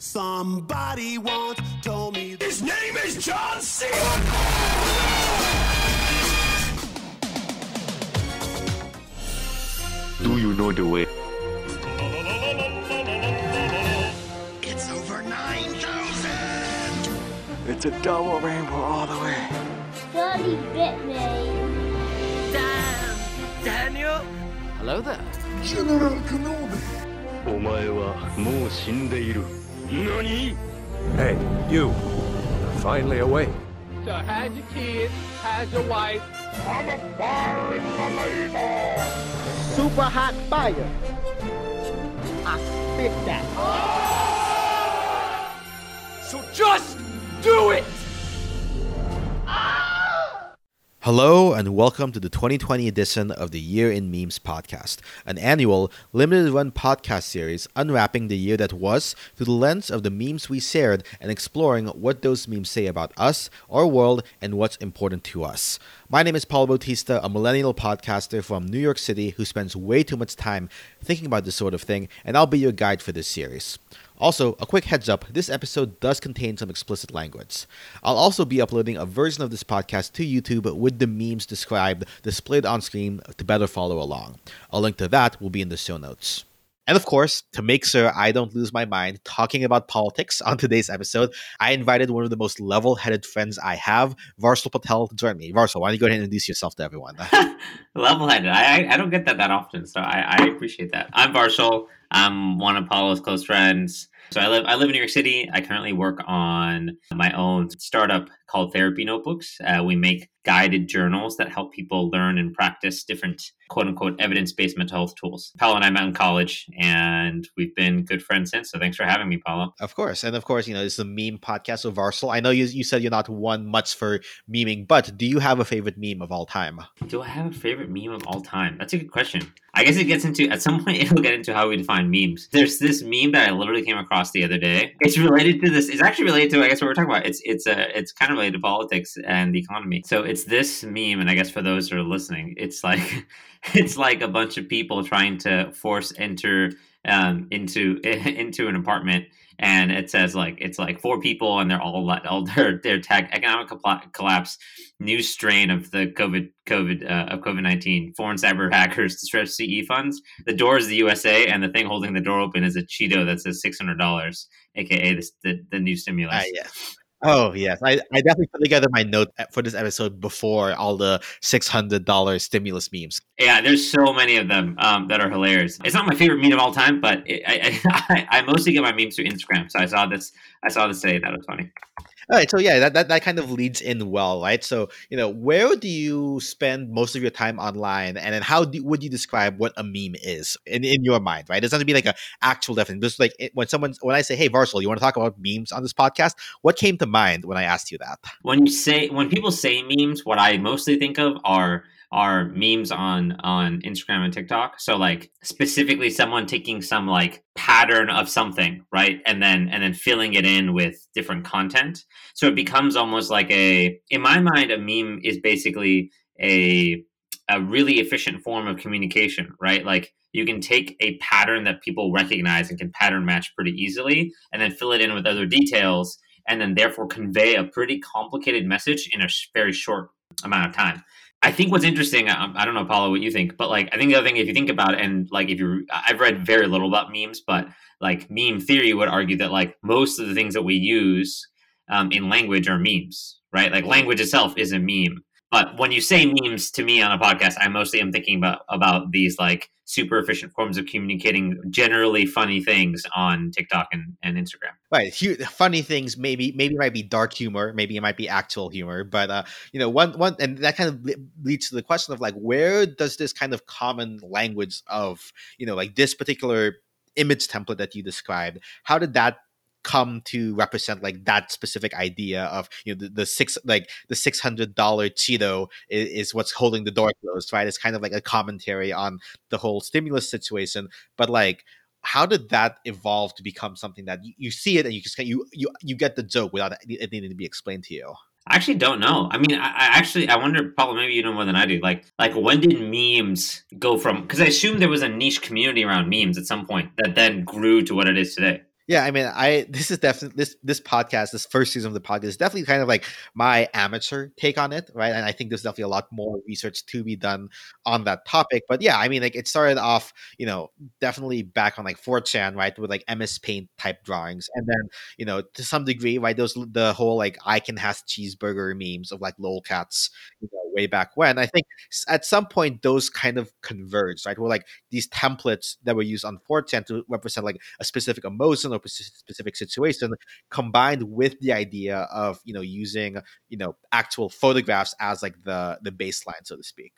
Somebody once told me His name is John C. Do you know the way? It's over 9,000. It's a double rainbow all the way. Dirty bit me. Hello there. General Kenobi. お前はもう死んでいる。 何 Hey, you. You're finally awake. So how's your kids? How's your wife? I'm a fireman. super hot fire. I spit that. So just do it! Hello and welcome to the 2020 edition of the Year in Memes podcast, an annual limited run podcast series unwrapping the year that was through the lens of the memes we shared and exploring what those memes say about us, our world, and what's important to us. My name is Paul Bautista, a millennial podcaster from New York City who spends way too much time thinking about this sort of thing, and I'll be your guide for this series. Also, a quick heads up this episode does contain some explicit language. I'll also be uploading a version of this podcast to YouTube with the memes described displayed on screen to better follow along. A link to that will be in the show notes. And of course, to make sure I don't lose my mind talking about politics on today's episode, I invited one of the most level headed friends I have, Varshil Patel, to join me. Varshil, why don't you go ahead and introduce yourself to everyone? level-headed. I I don't get that that often, so I, I appreciate that. I'm Varshil. I'm one of Paulo's close friends. So I live I live in New York City. I currently work on my own startup called Therapy Notebooks. Uh, we make guided journals that help people learn and practice different quote unquote evidence based mental health tools. Paulo and I met in college, and we've been good friends since. So thanks for having me, Paulo. Of course. And of course, you know, this is a meme podcast of Varshil. I know you, you said you're not one much for memeing, but do you have a favorite meme of all time? Do I have a favorite meme of all time? That's a good question. I guess it gets into at some point it'll get into how we define memes. There's this meme that I literally came across the other day. It's related to this. It's actually related to I guess what we're talking about. It's it's a it's kind of related to politics and the economy. So it's this meme, and I guess for those who are listening, it's like it's like a bunch of people trying to force enter um, into into an apartment and it says like it's like four people and they're all all their their tag economic collapse new strain of the covid covid uh, of covid-19 foreign cyber hackers to stretch ce funds the door is the usa and the thing holding the door open is a cheeto that says $600 aka the, the, the new stimulus uh, yeah. Oh yes, I, I definitely put together my note for this episode before all the six hundred dollar stimulus memes. Yeah, there's so many of them um, that are hilarious. It's not my favorite meme of all time, but it, I, I, I mostly get my memes through Instagram. So I saw this I saw this today. That was funny. All right, so yeah, that, that, that kind of leads in well, right? So, you know, where do you spend most of your time online, and then how do, would you describe what a meme is in, in your mind, right? It doesn't have to be like an actual definition. Just like it, when someone, when I say, "Hey, Varshil, you want to talk about memes on this podcast?" What came to mind when I asked you that? When you say, when people say memes, what I mostly think of are are memes on on Instagram and TikTok. So like specifically someone taking some like pattern of something, right? And then and then filling it in with different content. So it becomes almost like a in my mind a meme is basically a a really efficient form of communication, right? Like you can take a pattern that people recognize and can pattern match pretty easily and then fill it in with other details and then therefore convey a pretty complicated message in a very short amount of time. I think what's interesting, I, I don't know, Paulo, what you think, but like, I think the other thing, if you think about it, and like, if you, I've read very little about memes, but like, meme theory would argue that like most of the things that we use um, in language are memes, right? Like, language itself is a meme. But when you say memes to me on a podcast, I mostly am thinking about about these like super efficient forms of communicating generally funny things on TikTok and, and Instagram. Right, funny things maybe maybe might be dark humor, maybe it might be actual humor, but uh, you know one one and that kind of leads to the question of like where does this kind of common language of you know like this particular image template that you described how did that come to represent like that specific idea of you know the, the six like the six hundred dollar Cheeto is, is, what's holding the door closed, right? It's kind of like a commentary on the whole stimulus situation, but like how did that evolve to become something that you, you see it and you just you you you get the joke without it needing to be explained to you? I actually don't know. I mean, I, I, actually I wonder, Paul, maybe you know more than I do. Like, like when did memes go from? Because I assume there was a niche community around memes at some point that then grew to what it is today. Yeah, I mean, I this is definitely this this podcast, this first season of the podcast is definitely kind of like my amateur take on it, right? And I think there's definitely a lot more research to be done on that topic. But yeah, I mean, like it started off, you know, definitely back on like 4chan, right, with like MS Paint type drawings, and then you know to some degree, right, those the whole like I can has cheeseburger memes of like lolcats, you know, way back when. I think at some point those kind of converged, right? Where like these templates that were used on 4chan to represent like a specific emotion speci- specific situation combined with the idea of you know using you know actual photographs as like the the baseline so to speak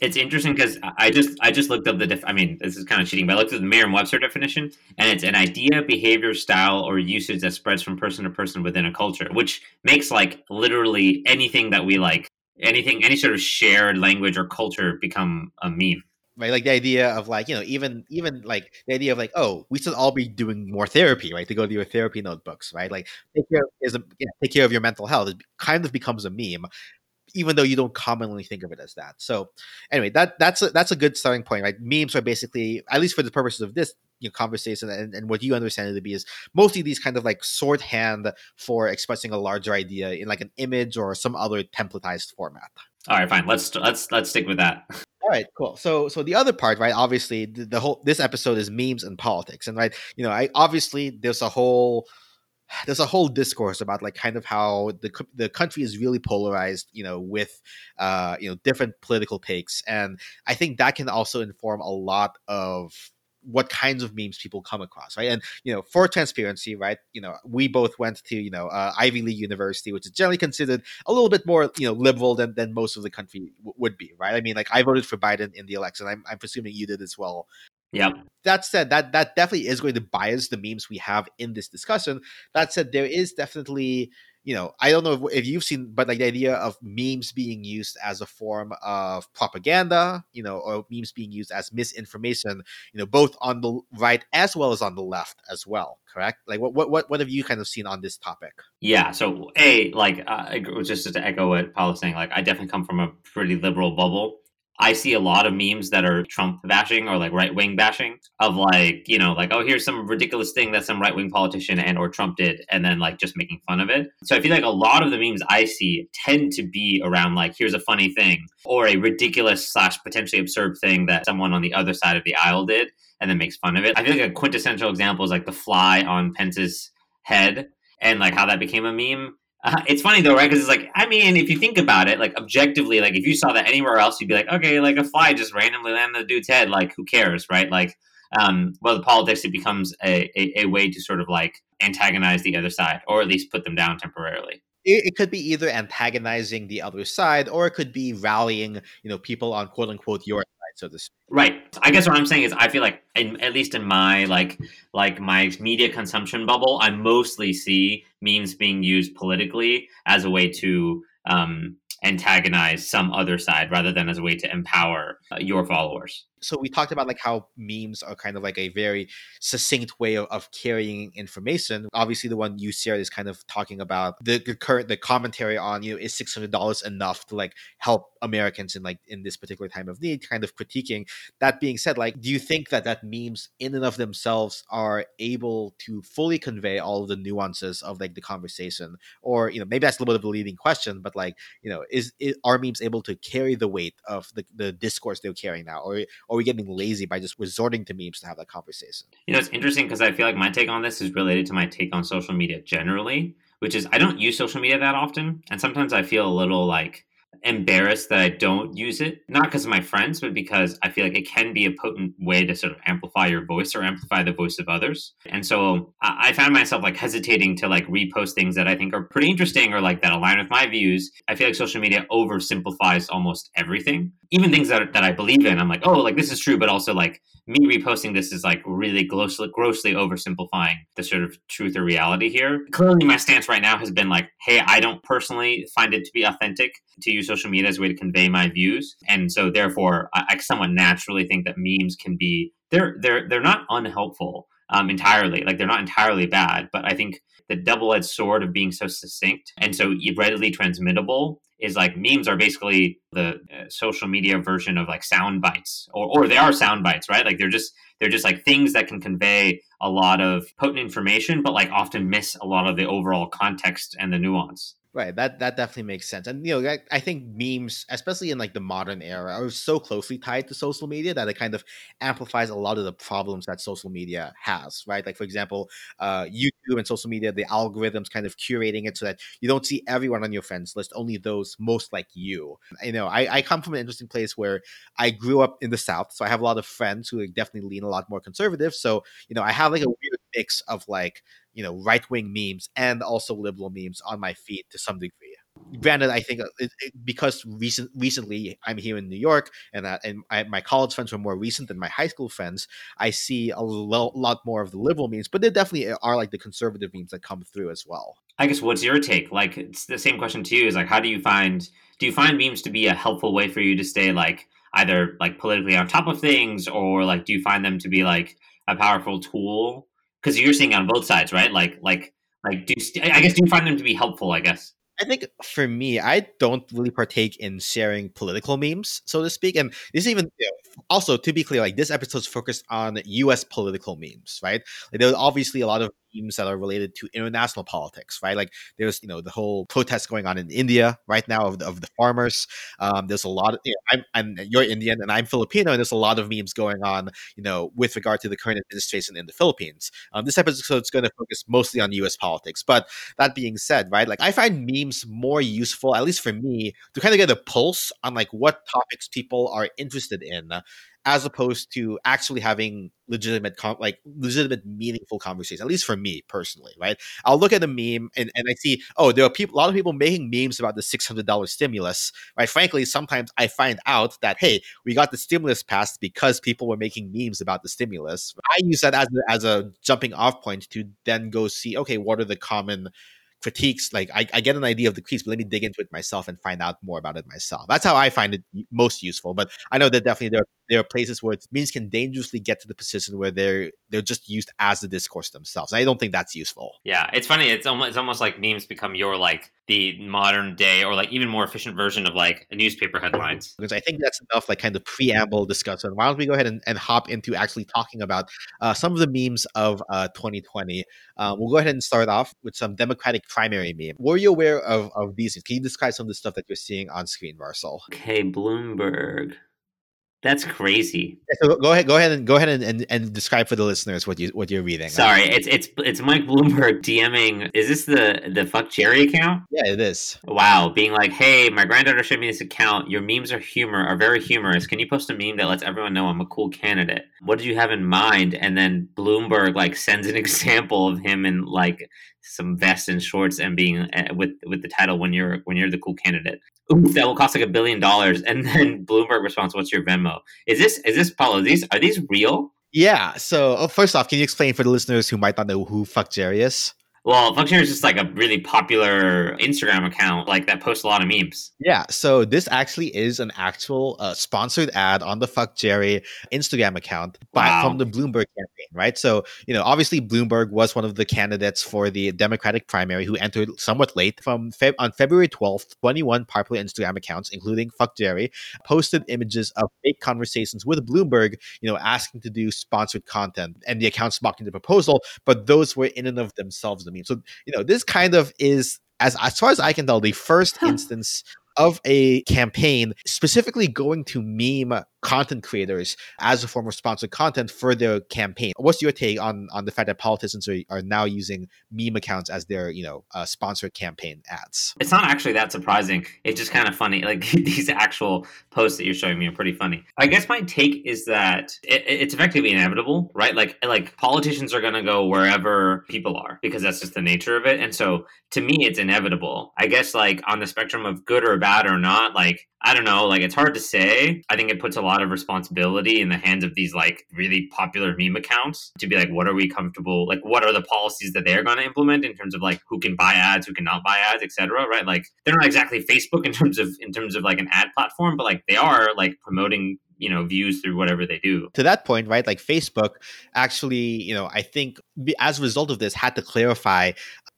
It's interesting because I just I just looked up the def- I mean this is kind of cheating, but I looked at the Merriam-Webster definition, and it's an idea, behavior, style, or usage that spreads from person to person within a culture, which makes like literally anything that we like, anything, any sort of shared language or culture become a meme. Right? Like the idea of like you know even even like the idea of like oh we should all be doing more therapy right? To go to your therapy notebooks right? Like take care is a, take care of your mental health. It kind of becomes a meme even though you don't commonly think of it as that. So anyway that that's a, that's a good starting point right? Memes are basically at least for the purposes of this you know, conversation and, and what you understand it to be is mostly these kind of like shorthand for expressing a larger idea in like an image or some other templatized format. All right, fine. Let's let's let's stick with that. all right, cool. So, so the other part, right? Obviously, the, the whole this episode is memes and politics, and right, you know, I obviously there's a whole there's a whole discourse about like kind of how the the country is really polarized, you know, with uh, you know different political takes, and I think that can also inform a lot of what kinds of memes people come across, right? And you know, for transparency, right? You know, we both went to you know uh, Ivy League University, which is generally considered a little bit more you know liberal than than most of the country w- would be, right? I mean, like I voted for Biden in the election. I'm I'm presuming you did as well. Yep. That said, that that definitely is going to bias the memes we have in this discussion. That said, there is definitely you know, I don't know if, if you've seen, but like the idea of memes being used as a form of propaganda, you know, or memes being used as misinformation, you know, both on the right as well as on the left as well. Correct? Like, what what what, have you kind of seen on this topic? Yeah. So, a like uh, just to echo what Paul was saying, like I definitely come from a pretty liberal bubble. I see a lot of memes that are Trump bashing or like right wing bashing of like you know like oh here's some ridiculous thing that some right wing politician and or Trump did and then like just making fun of it. So I feel like a lot of the memes I see tend to be around like here's a funny thing or a ridiculous slash potentially absurd thing that someone on the other side of the aisle did and then makes fun of it. I feel like a quintessential example is like the fly on Pence's head and like how that became a meme. Uh, it's funny though, right? Because it's like, I mean, if you think about it, like objectively, like if you saw that anywhere else, you'd be like, okay, like a fly just randomly landed on the dude's head. Like, who cares, right? Like, um, well, the politics it becomes a, a, a way to sort of like antagonize the other side, or at least put them down temporarily. It, could be either antagonizing the other side, or it could be rallying, you know, people on quote unquote your so. Right. I guess what I'm saying is I feel like in, at least in my like like my media consumption bubble, I mostly see memes being used politically as a way to um, antagonize some other side rather than as a way to empower uh, your followers. So we talked about like how memes are kind of like a very succinct way of, of carrying information. Obviously the one you shared is kind of talking about the, the current the commentary on you know is $600 enough to like help americans in like in this particular time of need kind of critiquing. That being said like do you think that that memes in and of themselves are able to fully convey all of the nuances of like the conversation? Or you know maybe that's a little bit of a leading question but like you know is, is are memes able to carry the weight of the, the discourse they're carrying now? Or are we getting lazy by just resorting to memes to have that conversation You know, it's interesting because I feel like my take on this is related to my take on social media generally, which is I don't use social media that often. And sometimes I feel a little like embarrassed that I don't use it, not because of my friends, but because I feel like it can be a potent way to sort of amplify your voice or amplify the voice of others. And so I, I found myself like hesitating to like repost things that I think are pretty interesting or like that align with my views. I feel like social media oversimplifies almost everything, even things that, that I believe in. I'm like, oh, like this is true, but also like me reposting this is like really grossly, grossly oversimplifying the sort of truth or reality here. Clearly, my stance right now has been like, hey, I don't personally find it to be authentic to use social media as a way to convey my views, and so therefore, I, I somewhat naturally think that memes can be they're they're they're not unhelpful. Um, entirely. Like they're not entirely bad, but I think the double-edged sword of being so succinct and so readily transmittable is like memes are basically the uh, social media version of like sound bites or, or they are sound bites right like they're just they're just like things that can convey a lot of potent information but like often miss a lot of the overall context and the nuance Right. That that definitely makes sense. And you know, I, I think memes, especially in like the modern era, are so closely tied to social media that it kind of amplifies a lot of the problems that social media has. Right. Like for example, uh, YouTube and social media, the algorithms kind of curating it so that you don't see everyone on your friends list, only those most like you. You know, I, I come from an interesting place where I grew up in the South, so I have a lot of friends who definitely lean a lot more conservative. So you know, I have like a weird mix of like you know right wing memes and also liberal memes on my feed to some degree. Granted, I think uh, it, it, because recent recently I'm here in New York and uh, and I, my college friends were more recent than my high school friends. I see a lo- lot more of the liberal memes, but there definitely are like the conservative memes that come through as well. I guess what's your take? Like it's the same question to you. Is like how do you find do you find memes to be a helpful way for you to stay like either like politically on top of things or like do you find them to be like a powerful tool because you're seeing on both sides, right? Like, like, like, do I guess do you find them to be helpful? I guess. I think for me, I don't really partake in sharing political memes, so to speak. And this even you know, also to be clear, like this episode's focused on U.S. political memes, right? Like there's obviously a lot of memes that are related to international politics, right? Like there's you know the whole protest going on in India right now of the, of the farmers. Um, there's a lot of you know, I'm, I'm you're Indian and I'm Filipino, and there's a lot of memes going on, you know, with regard to the current administration in the Philippines. Um, this episode is going to focus mostly on U.S. politics, but that being said, right, like I find memes more useful, at least for me, to kind of get a pulse on like what topics people are interested in as opposed to actually having legitimate com- like legitimate meaningful conversation at least for me personally right? I'll look at a meme and, and i see oh there are people a lot of people making memes about the $600 stimulus right? Frankly sometimes i find out that hey we got the stimulus passed because people were making memes about the stimulus. I use that as a, as a jumping off point to then go see okay what are the common critiques like I, I, get an idea of the critiques but let me dig into it myself and find out more about it myself. That's how i find it most useful but i know that definitely there, there are places where memes can dangerously get to the position where they're they're just used as the discourse themselves and i don't think that's useful. Yeah it's funny it's almost, it's almost like memes become your like the modern day or like even more efficient version of like newspaper headlines. Because i think that's enough like kind of preamble discussion. Why don't we go ahead and, and hop into actually talking about uh, some of the memes of uh, 2020 uh, we'll go ahead and start off with some democratic primary meme were you aware of, of these can you describe some of the stuff that you're seeing on screen marcel okay bloomberg that's crazy. So go ahead, go ahead and go ahead and, and, and, describe for the listeners what you what you're reading. Sorry, it's it's it's Mike Bloomberg DMing. Is this the the fuck Jerry account? Yeah, it is. Wow, being like, hey, my granddaughter showed me this account. Your memes are humor are very humorous. Can you post a meme that lets everyone know I'm a cool candidate? What did you have in mind? And then Bloomberg like sends an example of him in like some vest and shorts and being uh, with with the title when you're when you're the cool candidate oof, that will cost like a billion dollars. And then Bloomberg responds, "What's your Venmo? Is this is this Paulo? These are these real?" Yeah. So oh, first off, can you explain for the listeners who might not know who fuck Jerry is? Well, Fuck Jerry is just like a really popular Instagram account, like that posts a lot of memes. Yeah, so this actually is an actual uh, sponsored ad on the Fuck Jerry Instagram account by wow. from the Bloomberg campaign, right? So you know, obviously Bloomberg was one of the candidates for the Democratic primary who entered somewhat late. From Feb- on February twelfth, twenty one popular Instagram accounts, including Fuck Jerry, posted images of fake conversations with Bloomberg, you know, asking to do sponsored content, and the accounts mocking the proposal, but those were in and of themselves the so, you know, this kind of is as as far as I can tell, the first instance of a campaign specifically going to meme content creators as a form of sponsored content for their campaign. What's your take on on the fact that politicians are, are now using meme accounts as their you know uh, sponsored campaign ads? It's not actually that surprising. It's just kind of funny. Like these actual posts that you're showing me are pretty funny. I guess my take is that it, it's effectively inevitable, right? Like like politicians are going to go wherever people are because that's just the nature of it. And so to me, it's inevitable. I guess like on the spectrum of good or bad bad or not, like I don't know, like it's hard to say. I think it puts a lot of responsibility in the hands of these like really popular meme accounts to be like, what are we comfortable? Like, what are the policies that they're going to implement in terms of like who can buy ads, who cannot buy ads, etc. Right? Like they're not exactly Facebook in terms of in terms of like an ad platform, but like they are like promoting you know views through whatever they do to that point right like facebook actually you know i think as a result of this had to clarify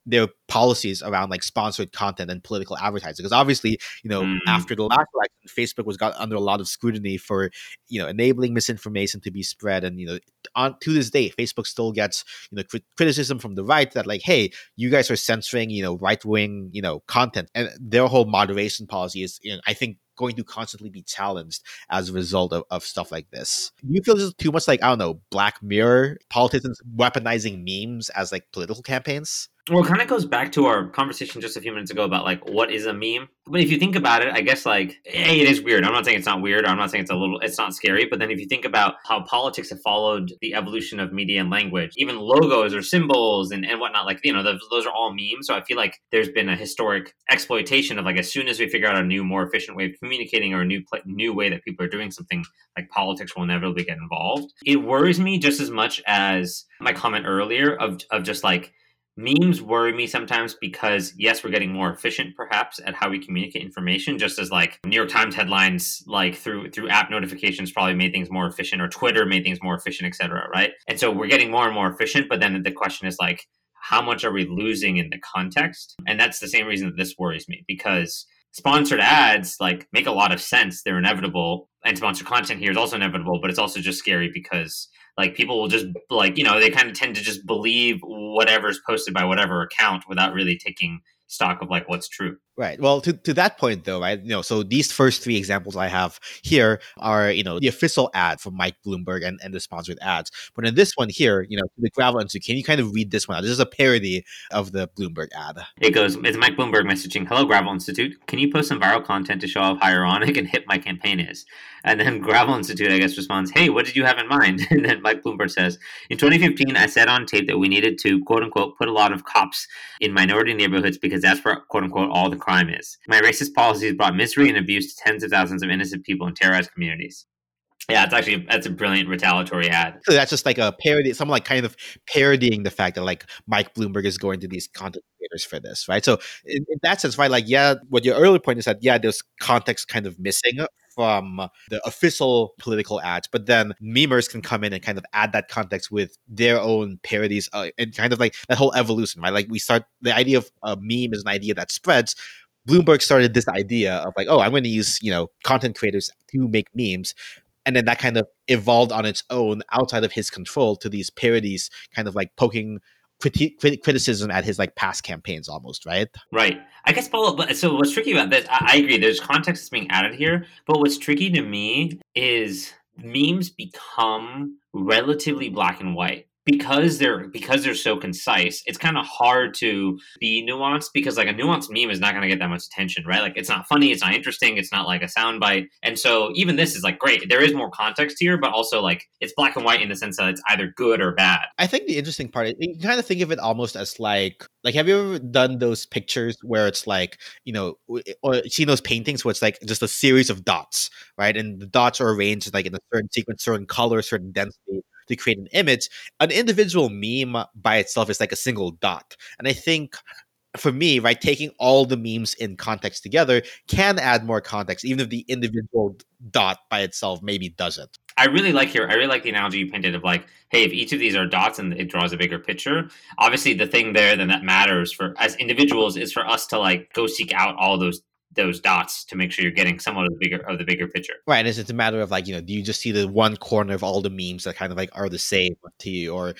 their policies around like sponsored content and political advertising because obviously you know mm. after the last election facebook was got under a lot of scrutiny for you know enabling misinformation to be spread and you know on to this day facebook still gets you know crit- criticism from the right that like hey you guys are censoring you know right wing you know content and their whole moderation policy is you know, i think going to constantly be challenged as a result of, of stuff like this. Do you feel this is too much like, I don't know, Black Mirror, politicians weaponizing memes as like political campaigns? Well, it kind of goes back to our conversation just a few minutes ago about like what is a meme. But if you think about it, I guess like hey, it is weird. I'm not saying it's not weird. I'm not saying it's a little, it's not scary. But then if you think about how politics have followed the evolution of media and language, even logos or symbols and, and whatnot, like you know, those, those are all memes. So I feel like there's been a historic exploitation of like as soon as we figure out a new, more efficient way of communicating or a new new way that people are doing something, like politics will inevitably get involved. It worries me just as much as my comment earlier of of just like memes worry me sometimes because yes we're getting more efficient perhaps at how we communicate information just as like new york times headlines like through through app notifications probably made things more efficient or twitter made things more efficient etc right? And so we're getting more and more efficient but then the question is like how much are we losing in the context? And that's the same reason that this worries me because sponsored ads like make a lot of sense. They're inevitable. And sponsored content here is also inevitable but it's also just scary because like people will just like you know they kind of tend to just believe whatever's posted by whatever account without really taking stock of like what's true Right. Well, to, to that point though, right? You know, so these first three examples I have here are, you know, the official ad from Mike Bloomberg and, and the sponsored ads. But in this one here, you know, the Gravel Institute, can you kind of read this one out? This is a parody of the Bloomberg ad. It goes, it's Mike Bloomberg messaging, Hello, Gravel Institute. Can you post some viral content to show how ironic and hip my campaign is? And then Gravel Institute, I guess, responds, Hey, what did you have in mind? And then Mike Bloomberg says, In 2015, I said on tape that we needed to, quote unquote, put a lot of cops in minority neighborhoods because that's where, quote unquote, all the crime is. My racist policies brought misery and abuse to tens of thousands of innocent people in terrorized communities. Yeah, it's actually that's a brilliant retaliatory ad. So that's just like a parody, someone like kind of parodying the fact that like Mike Bloomberg is going to these content creators for this, right? So in, in that sense, right, like yeah, what your earlier point is that yeah, there's context kind of missing from the official political ads, but then memers can come in and kind of add that context with their own parodies uh, and kind of like that whole evolution, right? Like we start the idea of a meme is an idea that spreads, Bloomberg started this idea of like, oh, I'm going to use you know content creators to make memes, and then that kind of evolved on its own outside of his control to these parodies, kind of like poking criti- criticism at his like past campaigns, almost right. Right. I guess. But so what's tricky about this? I, I agree. There's context that's being added here, but what's tricky to me is memes become relatively black and white because they're because they're so concise it's kind of hard to be nuanced because like a nuanced meme is not going to get that much attention right? Like it's not funny it's not interesting it's not like a soundbite. And so even this is like great there is more context here but also like it's black and white in the sense that it's either good or bad. I think the interesting part is you kind of think of it almost as like like have you ever done those pictures where it's like you know eh, or seen those paintings where it's like just a series of dots right? And the dots are arranged like in a certain sequence certain color certain density to create an image. An individual meme by itself is like a single dot. And I think for me, right, taking all the memes in context together can add more context, even if the individual dot by itself maybe doesn't. I really like here. I really like the analogy you painted of like, hey, if each of these are dots and it draws a bigger picture, obviously the thing there then that matters for as individuals is for us to like go seek out all those those dots to make sure you're getting somewhat of the bigger of the bigger picture. Right. It's, it's a matter of like, you know, do you just see the one corner of all the memes that kind of like are the same to you or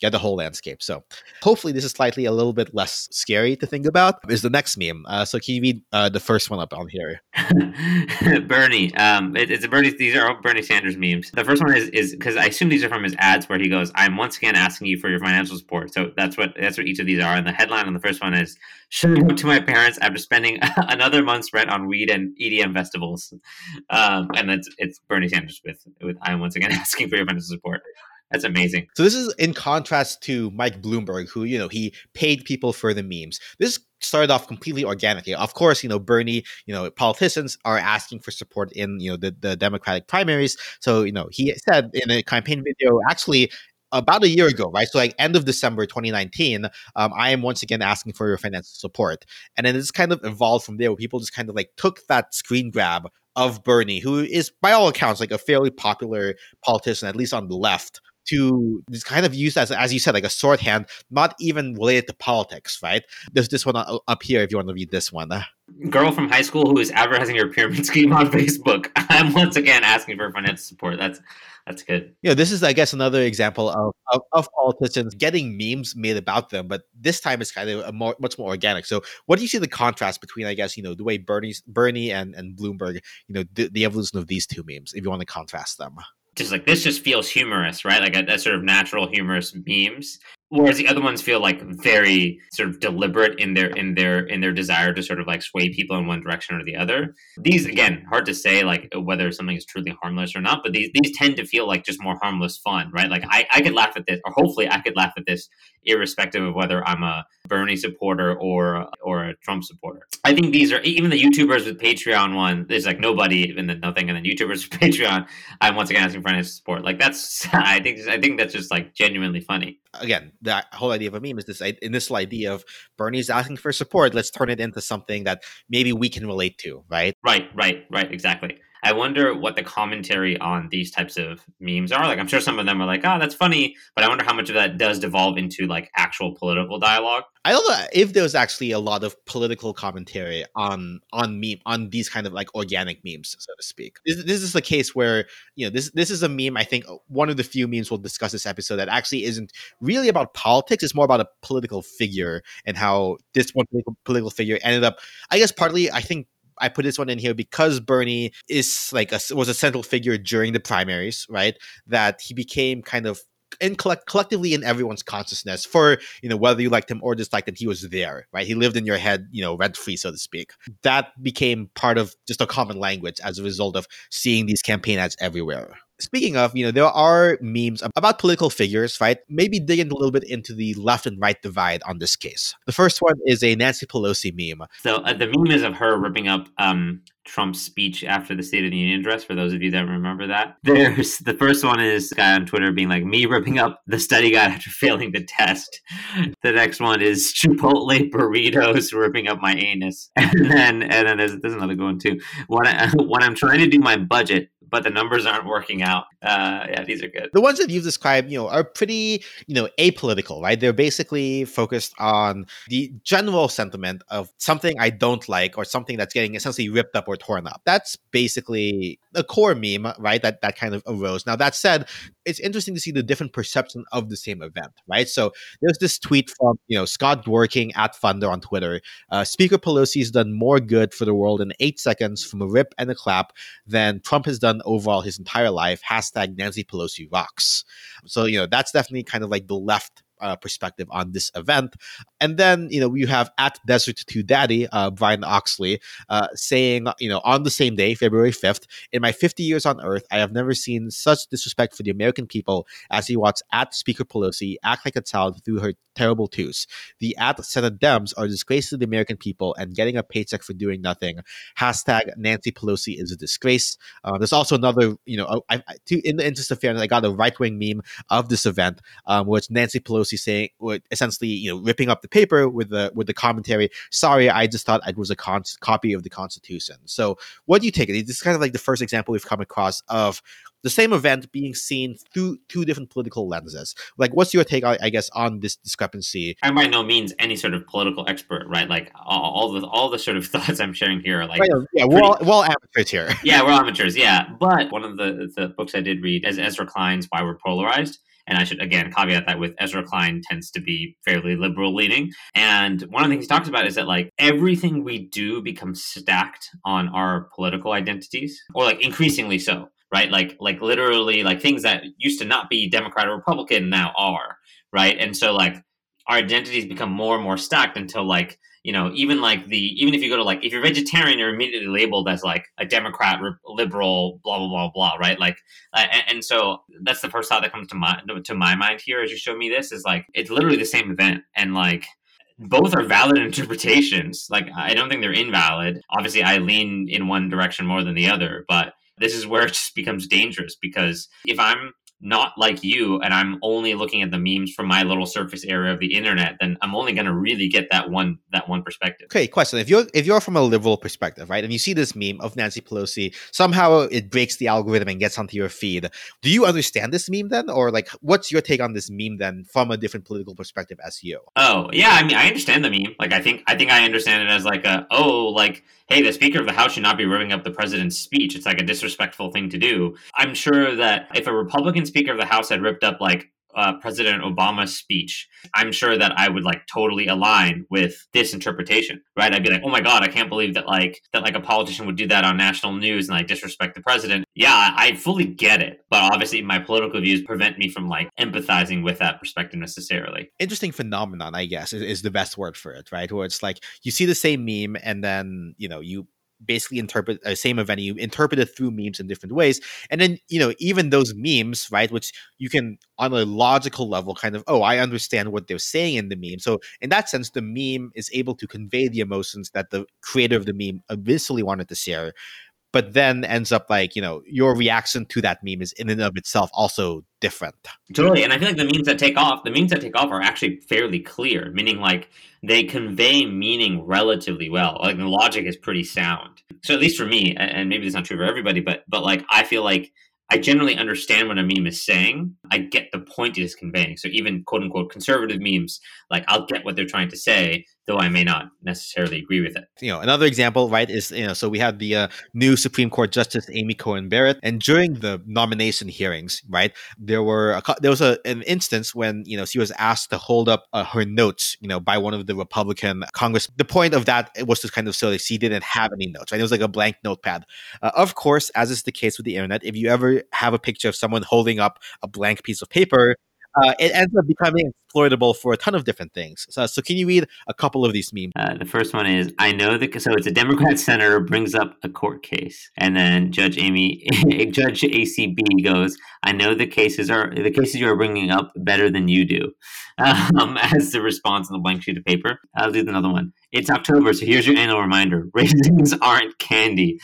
get the whole landscape. So hopefully this is slightly a little bit less scary to think about. Is the next meme? Uh, so can you read uh, the first one up on here? Bernie. Um, it, it's a Bernie. These are all Bernie Sanders memes. The first one is is because I assume these are from his ads where he goes, "I'm once again asking you for your financial support." So that's what that's what each of these are. And the headline on the first one is "Showing up to my parents after spending another month's rent on weed and EDM festivals," um, and that's it's Bernie Sanders with with "I'm once again asking for your financial support." That's amazing. So this is in contrast to Mike Bloomberg, who you know he paid people for the memes. This started off completely organically. Of course, you know, Bernie, you know, politicians are asking for support in, you know, the, the Democratic primaries. So, you know, he said in a campaign video, actually, about a year ago, right? So like end of December 2019, um, I am once again asking for your financial support. And then it's kind of evolved from there where people just kind of like took that screen grab of Bernie, who is by all accounts like a fairly popular politician, at least on the left, to just kind of use as as you said, like a shorthand, not even related to politics, right? There's this one uh, uh, up here if you want to read this one. Girl from high school who is advertising her pyramid scheme on Facebook. I'm once again asking for financial support. That's that's good. Yeah, this is, I guess, another example of, of, of, politicians getting memes made about them, but this time it's kind of a more, much more organic. So, what do you see the contrast between, I guess, you know, the way Bernie's Bernie and and Bloomberg, you know, the, the evolution of these two memes, if you want to contrast them? Just like this, just feels humorous, right? Like a, a sort of natural humorous memes, whereas the other ones feel like very sort of deliberate in their in their in their desire to sort of like sway people in one direction or the other. These again hard to say like whether something is truly harmless or not but these these tend to feel like just more harmless fun right? Like i i could laugh at this or hopefully i could laugh at this irrespective of whether i'm a bernie supporter or or a trump supporter. I think these are even the youtubers with patreon one there's like nobody and then nothing and then youtubers with patreon i'm once again asking for any support. Like that's i think i think that's just like genuinely funny. Again, the whole idea of a meme is this initial idea of Bernie's asking for support. Let's turn it into something that maybe we can relate to, right? Right, right, right, exactly. I wonder what the commentary on these types of memes are. Like, I'm sure some of them are like, "Oh, that's funny," but I wonder how much of that does devolve into like actual political dialogue. I don't know if there's actually a lot of political commentary on on meme on these kind of like organic memes, so to speak. This, this is the case where you know this this is a meme. I think one of the few memes we'll discuss this episode that actually isn't really about politics. It's more about a political figure and how this one political, political figure ended up. I guess partly, I think I put this one in here because Bernie is like a, was a central figure during the primaries, right? That he became kind of in collect- collectively in everyone's consciousness for you know whether you liked him or disliked him he was there right he lived in your head you know rent free so to speak that became part of just a common language as a result of seeing these campaign ads everywhere Speaking of, you know, there are memes about political figures, right? Maybe digging a little bit into the left and right divide on this case. The first one is a Nancy Pelosi meme. So uh, the meme is of her ripping up um, Trump's speech after the State of the Union address. For those of you that remember that, there's the first one is guy on Twitter being like me ripping up the study guide after failing the test. The next one is Chipotle burritos ripping up my anus, and then and then there's, there's another good one too. When I, when I'm trying to do my budget, but the numbers aren't working out. Uh, yeah, these are good. The ones that you've described, you know, are pretty, you know, apolitical, right? They're basically focused on the general sentiment of something I don't like or something that's getting essentially ripped up or torn up. That's basically a core meme, right? That that kind of arose. Now that said, it's interesting to see the different perception of the same event, right? So there's this tweet from you know Scott Dworkin at Funder on Twitter. Uh, Speaker Pelosi has done more good for the world in eight seconds from a rip and a clap than Trump has done overall his entire life. Hashtag Nancy Pelosi rocks. So you know that's definitely kind of like the left uh, perspective on this event. And then, you know, you have at Desert to Daddy, uh, Brian Oxley, uh, saying, you know, on the same day, February 5th, in my 50 years on Earth, I have never seen such disrespect for the American people as he watched at Speaker Pelosi act like a child through her terrible twos. The at Senate Dems are disgrace to the American people and getting a paycheck for doing nothing. Hashtag Nancy Pelosi is a disgrace. Uh, there's also another, you know, I, I, to, in the interest of fairness, I got a right wing meme of this event, um, which Nancy Pelosi saying, essentially, you know, ripping up the paper with the with the commentary. Sorry, I just thought it was a con- copy of the Constitution. So, what do you take? This is kind of like the first example we've come across of the same event being seen through two different political lenses. Like, what's your take, I guess, on this discrepancy? I'm by no means any sort of political expert, right? Like all, the all the sort of thoughts I'm sharing here are like, right, yeah, we're all, we're all amateurs here. yeah, we're amateurs. Yeah, but one of the the books I did read, as Ezra Klein's "Why We're Polarized." And I should again caveat that with Ezra Klein tends to be fairly liberal leaning. And one of the things he talks about is that like everything we do becomes stacked on our political identities, or like increasingly so right? Like like literally like things that used to not be Democrat or Republican now are, right? And so like our identities become more and more stacked until like you know even like the even if you go to like if you're vegetarian you're immediately labeled as like a democrat liberal blah blah blah blah right like uh, and, and, so that's the first thought that comes to my to my mind here as you show me this is like it's literally the same event and like both are valid interpretations. Like I don't think they're invalid. Obviously, I lean in one direction more than the other, but this is where it just becomes dangerous because if I'm not like you and I'm only looking at the memes from my little surface area of the internet, then I'm only going to really get that one that one perspective. Okay, question: If you're if you're from a liberal perspective, right, and you see this meme of Nancy Pelosi, somehow it breaks the algorithm and gets onto your feed. Do you understand this meme then, or like, what's your take on this meme then from a different political perspective as you? Oh yeah, I mean, I understand the meme. Like, I think I think I understand it as like a oh like hey, the Speaker of the House should not be ripping up the president's speech. It's like a disrespectful thing to do. I'm sure that if a Republican Speaker of the House had ripped up like uh, President Obama's speech, I'm sure that I would like totally align with this interpretation, right? I'd be like, oh my god, I can't believe that like that like a politician would do that on national news and like disrespect the president. Yeah, I fully get it, but obviously my political views prevent me from like empathizing with that perspective necessarily. Interesting phenomenon, I guess, is, is the best word for it, right? Where it's like you see the same meme and then you know you basically interpret the uh, same event you interpret it through memes in different ways. And then you know even those memes right which you can on a logical level kind of oh i understand what they're saying in the meme. So in that sense the meme is able to convey the emotions that the creator of the meme initially wanted to share but then ends up like you know your reaction to that meme is in and of itself also different totally and i feel like the memes that take off the memes that take off are actually fairly clear meaning like they convey meaning relatively well like the logic is pretty sound so at least for me and maybe it's not true for everybody but but like i feel like I generally understand what a meme is saying. I get the point it is conveying. So even quote unquote conservative memes, like I'll get what they're trying to say, though I may not necessarily agree with it. You know, another example, right, is you know, so we had the uh, new Supreme Court Justice Amy Coney Barrett, and during the nomination hearings, right, there were a, there was a, an instance when you know she was asked to hold up uh, her notes, you know, by one of the Republican Congress. The point of that was to kind of so that she didn't have any notes, right? It was like a blank notepad. Uh, of course, as is the case with the internet, if you ever have a picture of someone holding up a blank piece of paper, uh, it ends up becoming exploitable for a ton of different things. So, so can you read a couple of these memes? Uh, the first one is I know that so it's a Democrat senator brings up a court case, and then Judge Amy, Judge ACB goes, I know the cases are the cases you are bringing up better than you do, um, as the response on the blank sheet of paper. I'll do another one. It's October, so here's your annual reminder: raisins aren't candy.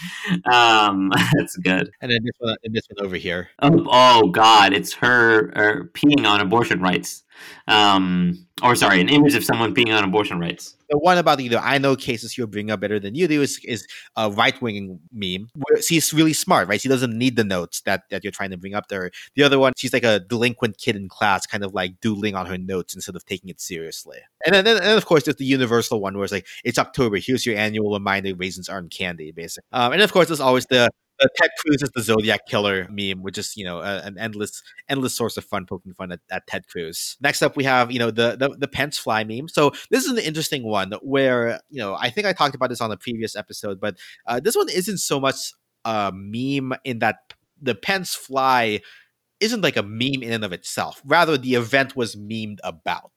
Um, that's good. And then this one, and this one over here. Oh, oh God, it's her, her peeing on abortion rights um, or sorry, an image of someone being on abortion rights. The one about you know, I know cases you bring up better than you do is, is a right wing meme. She's really smart, right? She doesn't need the notes that, that you're trying to bring up there. The other one, she's like a delinquent kid in class, kind of like doodling on her notes instead of taking it seriously. And then, and of course, there's the universal one where it's like, it's October. Here's your annual reminder: raisins aren't candy, basically. Um, and of course, there's always the uh, Ted Cruz is the Zodiac killer meme, which is you know uh, an endless endless source of fun poking fun at, at, Ted Cruz. Next up, we have you know the, the the Pence fly meme. So this is an interesting one where you know I think I talked about this on the previous episode, but uh, this one isn't so much a meme in that the Pence fly isn't like a meme in and of itself. Rather, the event was memed about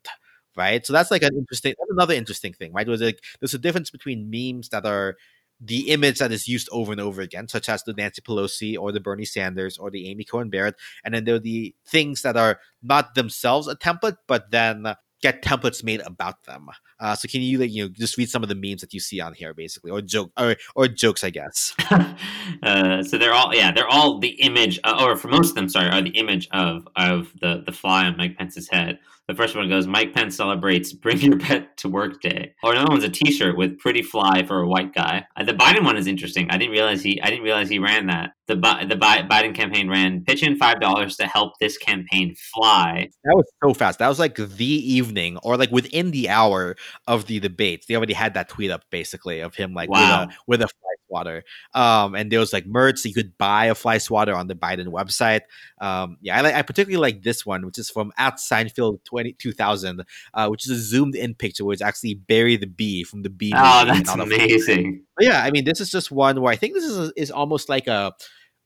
right? So that's like an interesting, another interesting thing, right? It was like there's a difference between memes that are the image that is used over and over again, such as the Nancy Pelosi or the Bernie Sanders or the Amy Coney Barrett. And then there are the things that are not themselves a template, but then get templates made about them. Uh, so can you like you know just read some of the memes that you see on here, basically, or joke or or jokes, I guess. uh, so they're all yeah, they're all the image, uh, or for most of them, sorry, are the image of of the the fly on Mike Pence's head. The first one goes, Mike Pence celebrates Bring Your Pet to Work Day. Or another one's a T-shirt with "Pretty Fly" for a white guy. Uh, the Biden one is interesting. I didn't realize he I didn't realize he ran that. The the Biden campaign ran pitch in five dollars to help this campaign fly. That was so fast. That was like the evening, or like within the hour of the debates. They already had that tweet up basically of him like wow. with a with a fly swatter. Um, and there was like merch you could buy a fly swatter on the Biden website. Um, yeah, I like I particularly like this one, which is from at Seinfeld 20, 2000, uh, which is a zoomed in picture where it's actually Barry the Bee from the Bee. Oh, that's amazing. Yeah, I mean, this is just one where I think this is is almost like a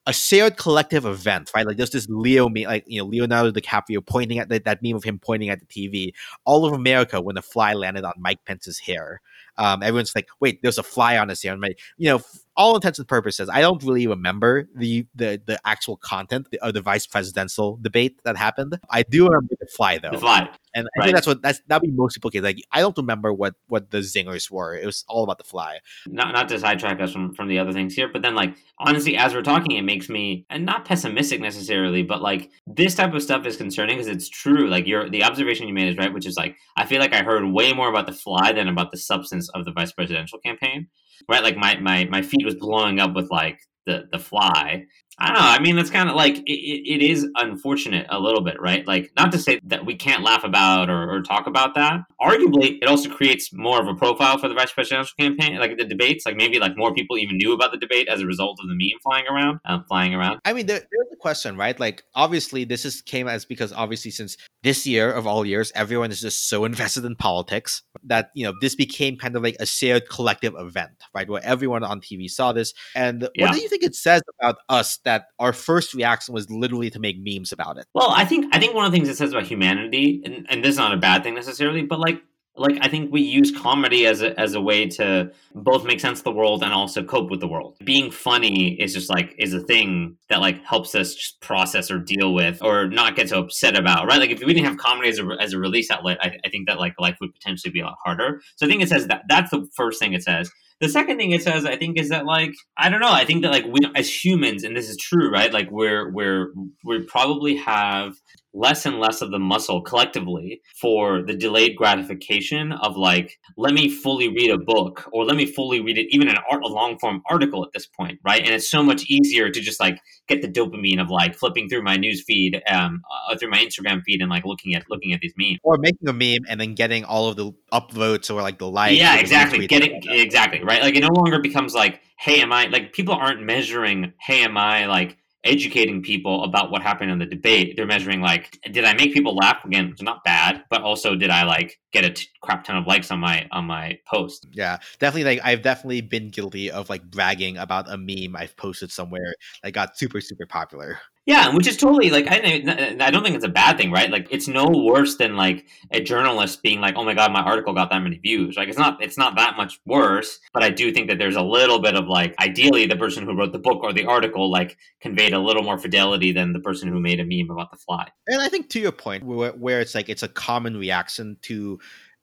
a shared collective event, right? Like there's this Leo like you know Leonardo DiCaprio pointing at the, that meme of him pointing at the TV. All of America when the fly landed on Mike Pence's hair, um, everyone's like, "Wait, there's a fly on his hair." And my, you know, all intents and purposes, I don't really remember the the the actual content of the vice presidential debate that happened. I do remember the fly though. The fly. And I Right. think that's what that's that'd be most people case. Like I don't remember what what the zingers were. It was all about the fly. not not to sidetrack us from from the other things here, but then like honestly, as we're talking, it makes me and not pessimistic necessarily, but like this type of stuff is concerning because it's true. Like your the observation you made is right, which is like I feel like I heard way more about the fly than about the substance of the vice presidential campaign. Right, like my my my feed was blowing up with like the the fly. I don't know. I mean, that's kind of like it, it, it is unfortunate a little bit, right? Like, not to say that we can't laugh about or, or talk about that. Arguably, it also creates more of a profile for the vice presidential campaign, like the debates. Like maybe like more people even knew about the debate as a result of the meme flying around, um, flying around. I mean, there, there's a question, right? Like, obviously, this is came as because obviously, since this year of all years, everyone is just so invested in politics that you know this became kind of like a shared collective event, right? Where everyone on TV saw this. And Yeah. what do you think it says about us that our first reaction was literally to make memes about it? Well, I think I think one of the things it says about humanity, and, and this is not a bad thing necessarily, but like like I think we use comedy as a as a way to both make sense of the world and also cope with the world. Being funny is just like is a thing that like helps us just process or deal with or not get so upset about, right? Like if we didn't have comedy as a as a release outlet, I, I think that like life would potentially be a lot harder. So I think it says that that's the first thing it says. The second thing it says, I think, is that like I don't know. I think that like we as humans, and this is true, right? Like we're we're we probably have less and less of the muscle collectively for the delayed gratification of like let me fully read a book or let me fully read it even an art a long form article at this point right? And it's so much easier to just like get the dopamine of like flipping through my news feed um uh, through my instagram feed and like looking at looking at these memes. Or making a meme and then getting all of the upvotes or like the likes. yeah exactly. getting exactly right? Like it no longer becomes like hey am i like people aren't measuring hey am i like educating people about what happened in the debate they're measuring like did i make people laugh again it's not bad but also did i like get a t- crap ton of likes on my on my post Yeah, definitely. Like I've definitely been guilty of like bragging about a meme I've posted somewhere that got super super popular. Yeah, which is totally like I I don't think it's a bad thing, right? Like it's no worse than like a journalist being like, "Oh my god, my article got that many views." Like it's not it's not that much worse, but I do think that there's a little bit of like ideally the person who wrote the book or the article like conveyed a little more fidelity than the person who made a meme about the fly. And I think to your point, where, where it's like it's a common reaction to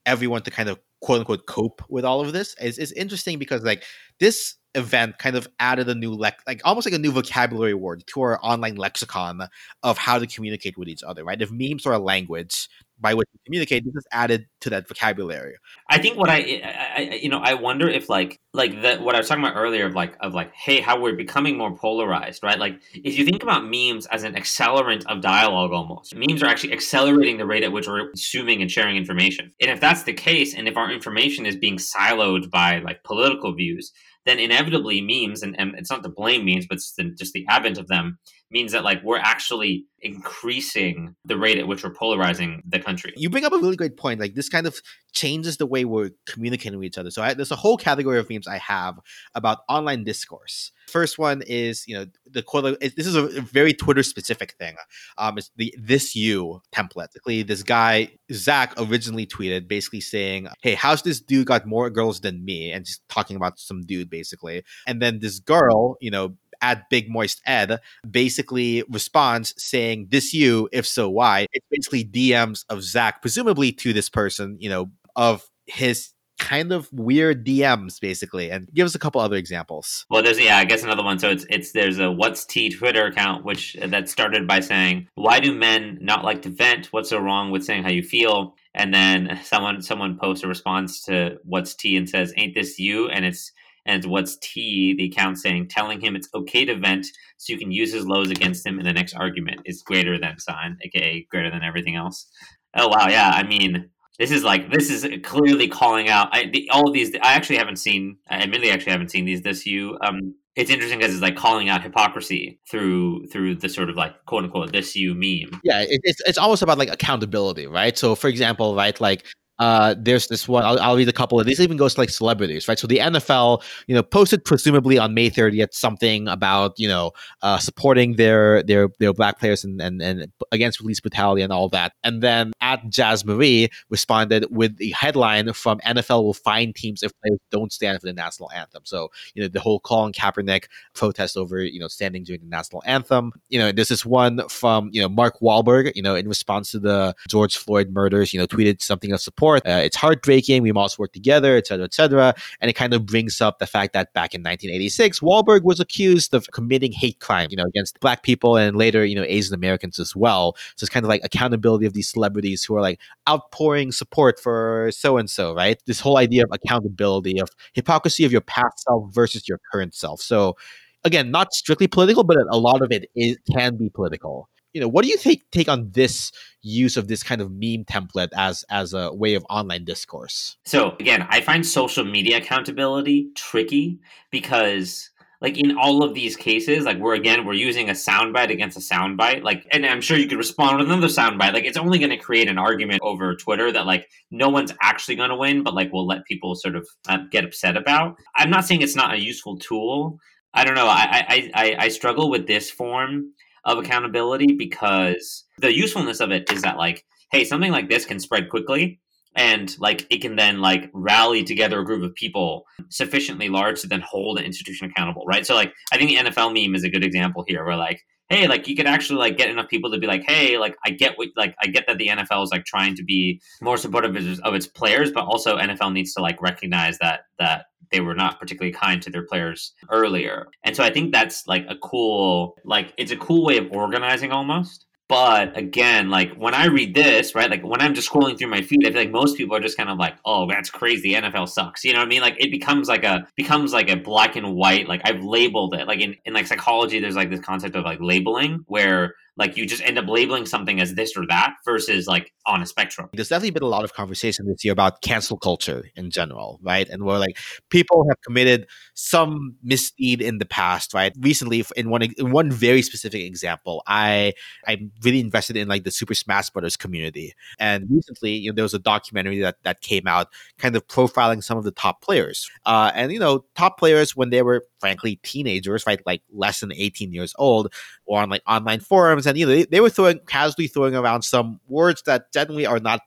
everyone to kind of quote unquote cope with all of this is, is interesting because like this event kind of added a new lex like almost like a new vocabulary word to our online lexicon of how to communicate with each other right? If memes are a language by which we communicate this is added to that vocabulary. I think what I, I, you know I wonder if like like the what I was talking about earlier of like of like hey how we're becoming more polarized right? Like if you think about memes as an accelerant of dialogue almost memes are actually accelerating the rate at which we're consuming and sharing information. And if that's the case and if our information is being siloed by like political views then inevitably memes and, and it's not to blame memes but it's the, just the advent of them means that like we're actually increasing the rate at which we're polarizing the country. You bring up a really great point like this kind of changes the way we're communicating with each other. So I, there's a whole category of memes i have about online discourse. First one is you know the quote this is a very twitter specific thing. Um it's the this you template. Basically this guy zach originally tweeted basically saying hey how's this dude got more girls than me? and just talking about some dude basically. And then this girl you know at Big Moist Ed basically responds saying, This you, if so, why? It's basically DMs of Zach, presumably to this person, you know, of his kind of weird DMs, basically. And give us a couple other examples. Well, there's yeah, I guess another one. So it's it's there's a what's T Twitter account which uh, that started by saying, "Why do men not like to vent? What's so wrong with saying how you feel?" And then someone someone posts a response to what's T and says, "Ain't this you?" And it's and what's T the account saying, telling him it's okay to vent so you can use his lows against him in the next argument is greater than sign, aka greater than everything else. Oh wow, yeah. I mean, this is like this is clearly calling out I, the, all these. I actually haven't seen. I admittedly actually haven't seen these. This you. Um, it's interesting because it's like calling out hypocrisy through through the sort of like quote unquote this you meme. Yeah, it, it's, it's almost about like accountability, right? So, for example, right, like uh, there's this one. I'll, I'll read a couple of these. Even goes to like celebrities, right? So the NFL, you know, posted presumably on May 30th something about you know uh, supporting their their their black players and, and and against police brutality and all that. And then at Jazz Marie responded with the headline from NFL will fine teams if players don't stand for the national anthem. So you know the whole Colin Kaepernick protest over you know standing during the national anthem. You know, there's this one from you know Mark Wahlberg. You know, in response to the George Floyd murders, you know, tweeted something of support. Uh, it's heartbreaking. We must work together, etc., etc. And it kind of brings up the fact that back in 1986, Wahlberg was accused of committing hate crime, you know, against black people and later, you know, Asian Americans as well. So it's kind of like accountability of these celebrities who are like outpouring support for so and so, right? This whole idea of accountability, of hypocrisy of your past self versus your current self. So again, not strictly political, but a lot of it is, can be political. You know, what do you take take on this use of this kind of meme template as as a way of online discourse? So again, I find social media accountability tricky because like in all of these cases, like we're again we're using a soundbite against a soundbite. Like, and I'm sure you could respond with another soundbite. Like, it's only going to create an argument over Twitter that like no one's actually going to win, but like we'll let people sort of uh, get upset about. I'm not saying it's not a useful tool. I don't know. I I I, I struggle with this form of accountability because the usefulness of it is that like, hey, something like this can spread quickly and like it can then like rally together a group of people sufficiently large to then hold an institution accountable right? So like i think the nfl meme is a good example here where like hey like you could actually like get enough people to be like hey like i get what like i get that the nfl is like trying to be more supportive of its, of its players but also nfl needs to like recognize that that they were not particularly kind to their players earlier and so i think that's like a cool like it's a cool way of organizing almost but again, like when I read this, right, like when I'm just scrolling through my feed, I feel like most people are just kind of like, "Oh, that's crazy. NFL sucks." You know what I mean? Like it becomes like a becomes like a black and white. Like I've labeled it. Like in, in like psychology, there's like this concept of like labeling where like you just end up labeling something as this or that versus like on a spectrum. There's definitely been a lot of conversation this year about cancel culture in general, right? And where like people have committed some misdeed in the past, right? Recently, in one in one very specific example, I I'm really invested in like the Super Smash Brothers community, and recently, you know, there was a documentary that that came out, kind of profiling some of the top players, uh, and you know, top players when they were frankly teenagers, right, like less than 18 years old, or on like online forums and you know they, they were throwing casually throwing around some words that generally are not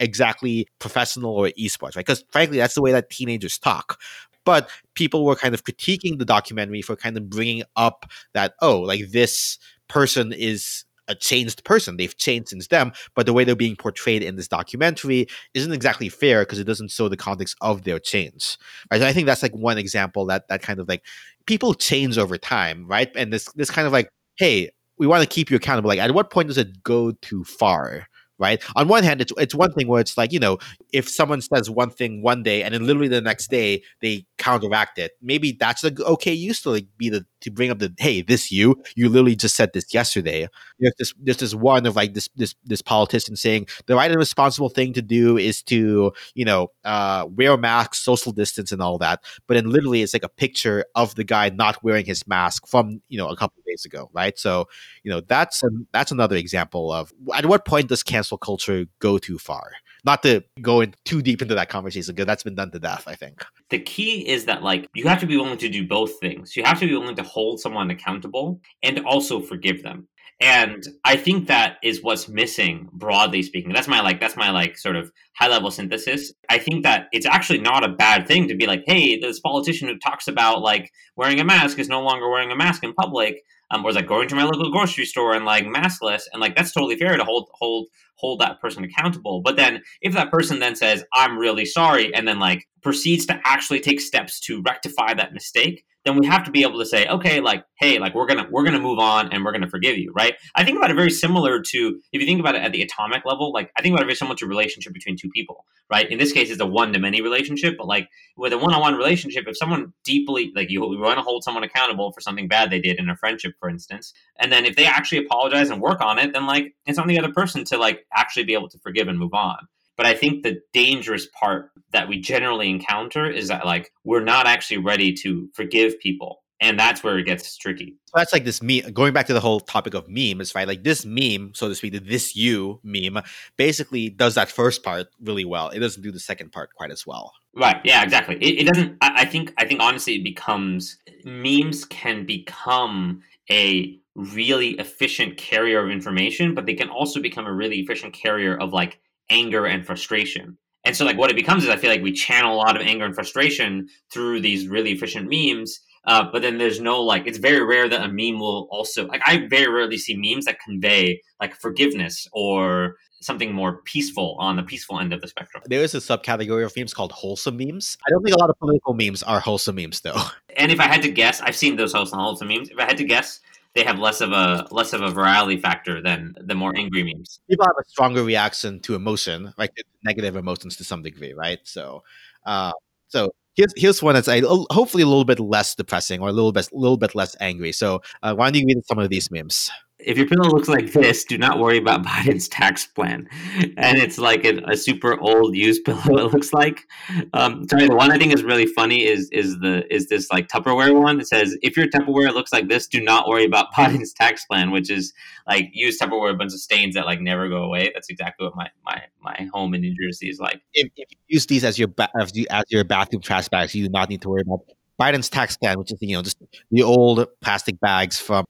exactly professional or esports, right? Because frankly, that's the way that teenagers talk. But people were kind of critiquing the documentary for kind of bringing up that oh, like this person is a changed person. They've changed since them, but the way they're being portrayed in this documentary isn't exactly fair because it doesn't show the context of their change. Right? I think that's like one example that that kind of like people change over time, right? And this this kind of like, hey, we want to keep you accountable. Like, at what point does it go too far? Right. On one hand, it's it's one thing where it's like you know, if someone says one thing one day and then literally the next day they counteract it, maybe that's a okay use to like be the to bring up the hey, this you you literally just said this yesterday. There's this this one of like this this this politician saying the right and responsible thing to do is to you know uh, wear a mask, social distance, and all that. But then literally it's like a picture of the guy not wearing his mask from you know a couple days ago, right? So you know that's an, that's another example of at what point does cancel culture go too far? Not to go in too deep into that conversation because that's been done to death. I think the key is that like you have to be willing to do both things. You have to be willing to hold someone accountable and also forgive them. And I think that is what's missing broadly speaking. That's my like that's my like sort of high level synthesis. I think that it's actually not a bad thing to be like, hey, this politician who talks about like wearing a mask is no longer wearing a mask in public. Um, or is like going to my local grocery store and like maskless, and like that's totally fair to hold hold hold that person accountable. But then if that person then says, I'm really sorry, and then like proceeds to actually take steps to rectify that mistake, then we have to be able to say, okay, like, hey, like we're gonna we're gonna move on and we're gonna forgive you, right? I think about it very similar to if you think about it at the atomic level, like I think about it very similar to a relationship between two people, right? In this case, it's a one to many relationship, but like with a one on one relationship, if someone deeply like you, you want to hold someone accountable for something bad they did in a friendship, for instance, and then if they actually apologize and work on it, then like it's on the other person to like actually be able to forgive and move on. But I think the dangerous part that we generally encounter is that like we're not actually ready to forgive people and that's where it gets tricky. So that's like this meme. Going back to the whole topic of memes, right? Like this meme, so to speak, the this you meme, basically does that first part really well. It doesn't do the second part quite as well. Right. Yeah. Exactly. It, it doesn't. I, I think. I think honestly, it becomes memes can become a really efficient carrier of information, but they can also become a really efficient carrier of like anger and frustration. And so, like, what it becomes is I feel like we channel a lot of anger and frustration through these really efficient memes. Uh, but then there's no like, it's very rare that a meme will also like. I very rarely see memes that convey like forgiveness or something more peaceful on the peaceful end of the spectrum. There is a subcategory of memes called wholesome memes. I don't think a lot of political memes are wholesome memes, though. And if I had to guess, I've seen those wholesome wholesome memes. If I had to guess, they have less of a less of a virality factor than the more angry memes. People have a stronger reaction to emotion, like negative emotions to some degree, right? So, uh, so here's here's one that's a, hopefully a little bit less depressing or a little bit a little bit less angry. So, uh, why don't you read some of these memes? If your pillow looks like this, do not worry about Biden's tax plan. And it's like a, a super old used pillow. It looks like. Um, sorry, the one I think is really funny is is the is this like Tupperware one. It says if your Tupperware looks like this, do not worry about Biden's tax plan, which is like used Tupperware, a bunch of stains that like never go away. That's exactly what my my my home in New Jersey is like. If, if you use these as your ba- as, you, as your bathroom trash bags, you do not need to worry about Biden's tax plan, which is you know just the old plastic bags from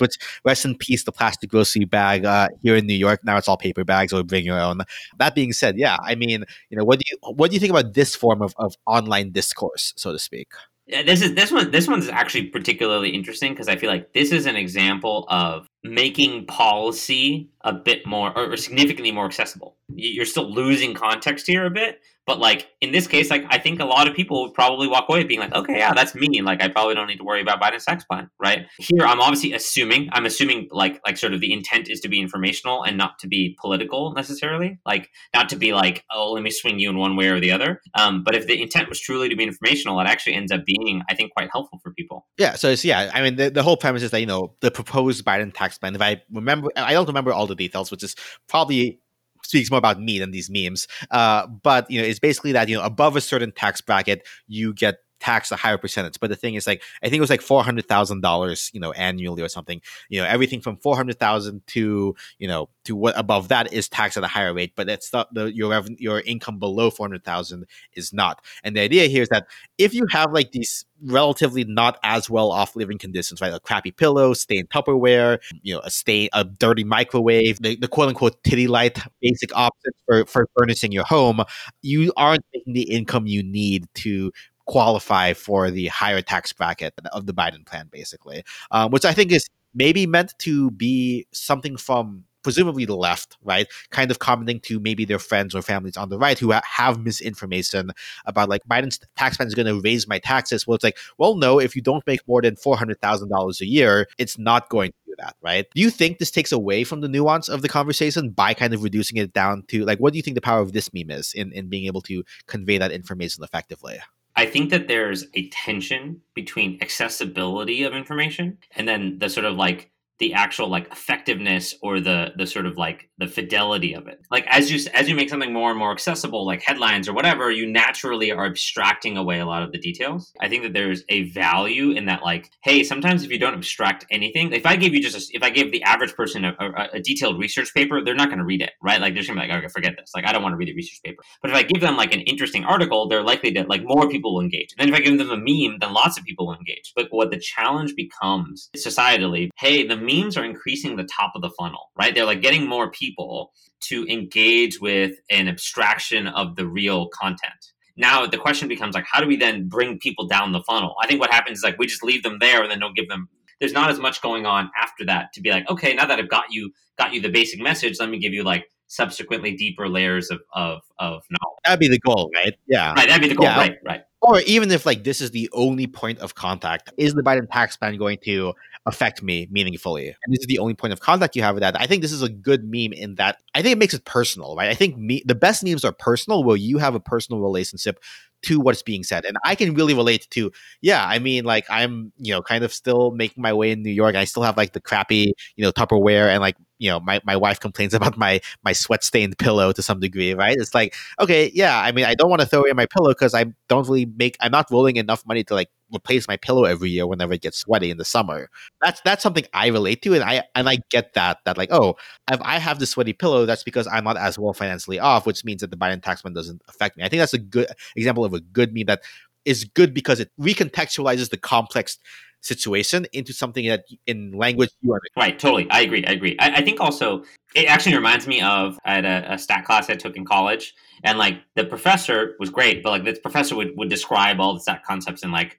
Which rest in peace, the plastic grocery bag uh, here in New York. Now it's all paper bags, or bring your own. That being said, yeah, I mean, you know, what do you what do you think about this form of, of online discourse, so to speak? Yeah, this is this one. This one's actually particularly interesting because I feel like this is an example of making policy a bit more or significantly more accessible. You're still losing context here a bit, but like in this case, like I think a lot of people would probably walk away being like, okay, yeah, that's me. Like I probably don't need to worry about Biden's tax plan, right? Here, I'm obviously assuming, I'm assuming like like sort of the intent is to be informational and not to be political necessarily, like not to be like, oh, let me swing you in one way or the other. Um, but if the intent was truly to be informational, it actually ends up being, I think, quite helpful for people. Yeah. So it's yeah. I mean, the, the whole premise is that you know the proposed Biden tax plan. If I remember, I don't remember all the details, which is probably speaks more about me than these memes. Uh, but you know, it's basically that you know above a certain tax bracket, you get taxed a higher percentage. But the thing is, like, I think it was like four hundred thousand dollars, you know, annually or something. You know, everything from four hundred thousand to you know to what above that is taxed at a higher rate. But that's not the your revenue, your income below four hundred thousand is not. And the idea here is that if you have like these relatively not as well off living conditions, right? A crappy pillow, stained Tupperware, you know, a stain, a dirty microwave, the, the quote unquote titty light basic options for, for furnishing your home, you aren't making the income you need to qualify for the higher tax bracket of the Biden plan, basically, um, which I think is maybe meant to be something from presumably the left, right? Kind of commenting to maybe their friends or families on the right who ha- have misinformation about like Biden's tax plan is going to raise my taxes. Well, it's like, well, no, if you don't make more than $400,000 a year, it's not going to do that, right? Do you think this takes away from the nuance of the conversation by kind of reducing it down to like, what do you think the power of this meme is in, in being able to convey that information effectively? I think that there's a tension between accessibility of information and then the sort of like the actual like effectiveness or the the sort of like the fidelity of it. Like as you as you make something more and more accessible like headlines or whatever you naturally are abstracting away a lot of the details. I think that there's a value in that like hey sometimes if you don't abstract anything if i give you just a, if i give the average person a, a, a detailed research paper they're not going to read it right? Like they're just going to be like okay forget this. Like i don't want to read the research paper. But if i give them like an interesting article they're likely to like more people will engage. And then if i give them a meme then lots of people will engage. But what the challenge becomes societally hey the memes are increasing the top of the funnel, right? They're like getting more people to engage with an abstraction of the real content. Now the question becomes like, how do we then bring people down the funnel? I think what happens is like we just leave them there and then don't give them. There's not as much going on after that to be like, okay, now that I've got you, got you the basic message, let me give you like subsequently deeper layers of of of knowledge. That'd be the goal, right? Yeah, right. That'd be the goal, yeah. right? Right. Or even if like this is the only point of contact, is the Biden tax plan going to affect me meaningfully. And this is the only point of contact you have with that. I think this is a good meme in that I think it makes it personal, right? I think me the best memes are personal where you have a personal relationship to what's being said. And I can really relate to, yeah, I mean, like I'm, you know, kind of still making my way in New York. I still have like the crappy, you know, Tupperware and like you know my, my wife complains about my my sweat stained pillow to some degree right? It's like okay yeah i mean i don't want to throw away my pillow because i don't really make i'm not rolling enough money to like replace my pillow every year whenever it gets sweaty in the summer. That's that's something i relate to and i and i get that that like oh if i have the sweaty pillow that's because i'm not as well financially off which means that the biden tax doesn't affect me. I think that's a good example of a good meme that is good because it recontextualizes the complex situation into something that in language you are Right, totally. I agree. I agree. I, I think also it actually reminds me of I had a, a, stat class I took in college, and like the professor was great, but like the professor would, would describe all the stat concepts in like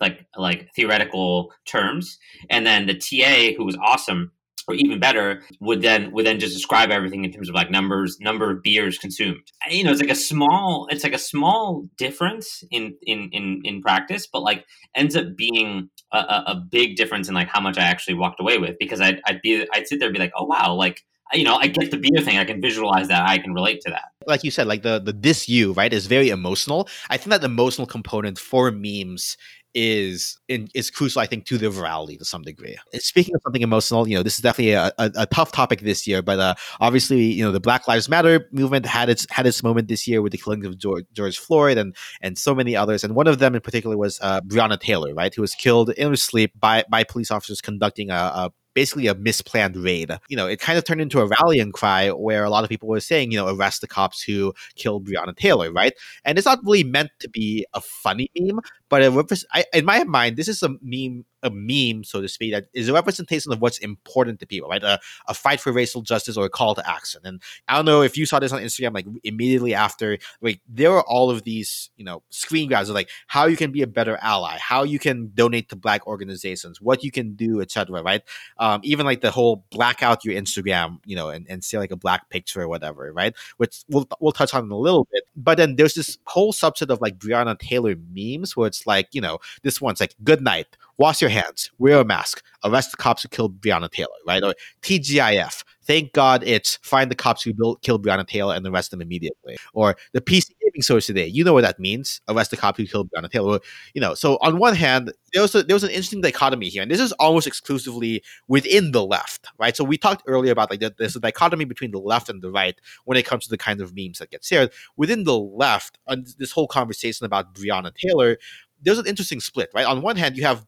like like theoretical terms, and then the TA who was awesome or even better would then would then just describe everything in terms of like numbers number of beers consumed you know it's like a small it's like a small difference in in in, in practice but like ends up being a, a big difference in like how much i actually walked away with because i'd, I'd be i'd sit there and be like oh wow like you know, I get the beer thing. I can visualize that. I can relate to that. Like you said, like the the this you right is very emotional. I think that the emotional component for memes is in, is crucial, I think, to the virality to some degree. Speaking of something emotional, you know, this is definitely a, a, a tough topic this year, but uh, obviously, you know, the Black Lives Matter movement had its had its moment this year with the killing of George, George Floyd and and so many others, and one of them in particular was uh, Breonna Taylor, right, who was killed in her sleep by by police officers conducting a, a basically a misplanned raid. You know, it kind of turned into a rallying cry where a lot of people were saying, you know, arrest the cops who killed Breonna Taylor, right? And it's not really meant to be a funny meme, but it, I, in my mind, this is a meme a meme, so to speak, that is a representation of what's important to people, right? A, a fight for racial justice or a call to action. And I don't know if you saw this on Instagram, like immediately after, like there are all of these, you know, screen grabs of like how you can be a better ally, how you can donate to black organizations, what you can do, etc. Right? Um, even like the whole blackout your Instagram, you know, and, and say like a black picture or whatever, right? Which we'll we'll touch on in a little bit. But then there's this whole subset of like Breonna Taylor memes where it's like, you know, this one's like good night wash your hands, wear a mask, arrest the cops who killed Breonna Taylor, right? Or TGIF, thank God it's find the cops who built, killed Breonna Taylor and arrest them immediately. Or the PC gaming source today, you know what that means, arrest the cops who killed Breonna Taylor. Or, you know, so on one hand, there was, a, there was an interesting dichotomy here, and this is almost exclusively within the left, right? So we talked earlier about like there's a dichotomy between the left and the right when it comes to the kind of memes that get shared. Within the left, on this whole conversation about Breonna Taylor, there's an interesting split, right? On one hand, you have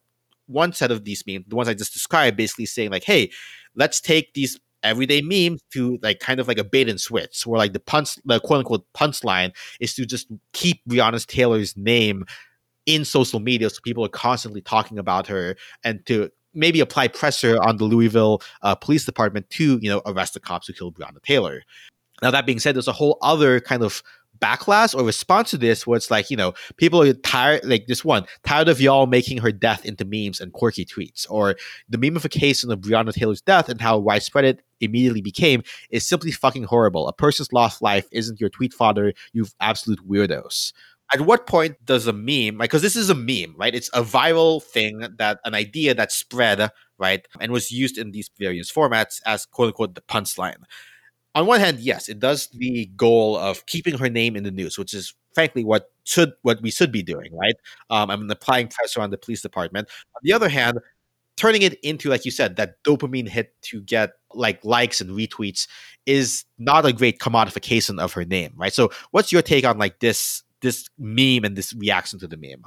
one set of these memes, the ones I just described, basically saying like, "Hey, let's take these everyday memes to like kind of like a bait and switch, where like the punch, the quote unquote punchline is to just keep Breonna Taylor's name in social media, so people are constantly talking about her, and to maybe apply pressure on the Louisville uh, Police Department to you know arrest the cops who killed Breonna Taylor." Now that being said, there's a whole other kind of backlash or response to this where it's like, you know, people are tired, like this one, tired of y'all making her death into memes and quirky tweets, or the memification of Breonna Taylor's death and how widespread it immediately became is simply fucking horrible. A person's lost life isn't your tweet fodder, you absolute weirdos. At what point does a meme, like, because this is a meme, right? It's a viral thing that an idea that spread, right, and was used in these various formats as quote unquote the punchline on one hand, yes, it does the goal of keeping her name in the news, which is frankly what should what we should be doing, right? Um, I'm applying pressure on the police department. On the other hand, turning it into, like you said, that dopamine hit to get like likes and retweets is not a great commodification of her name, right? So, what's your take on like this this meme and this reaction to the meme?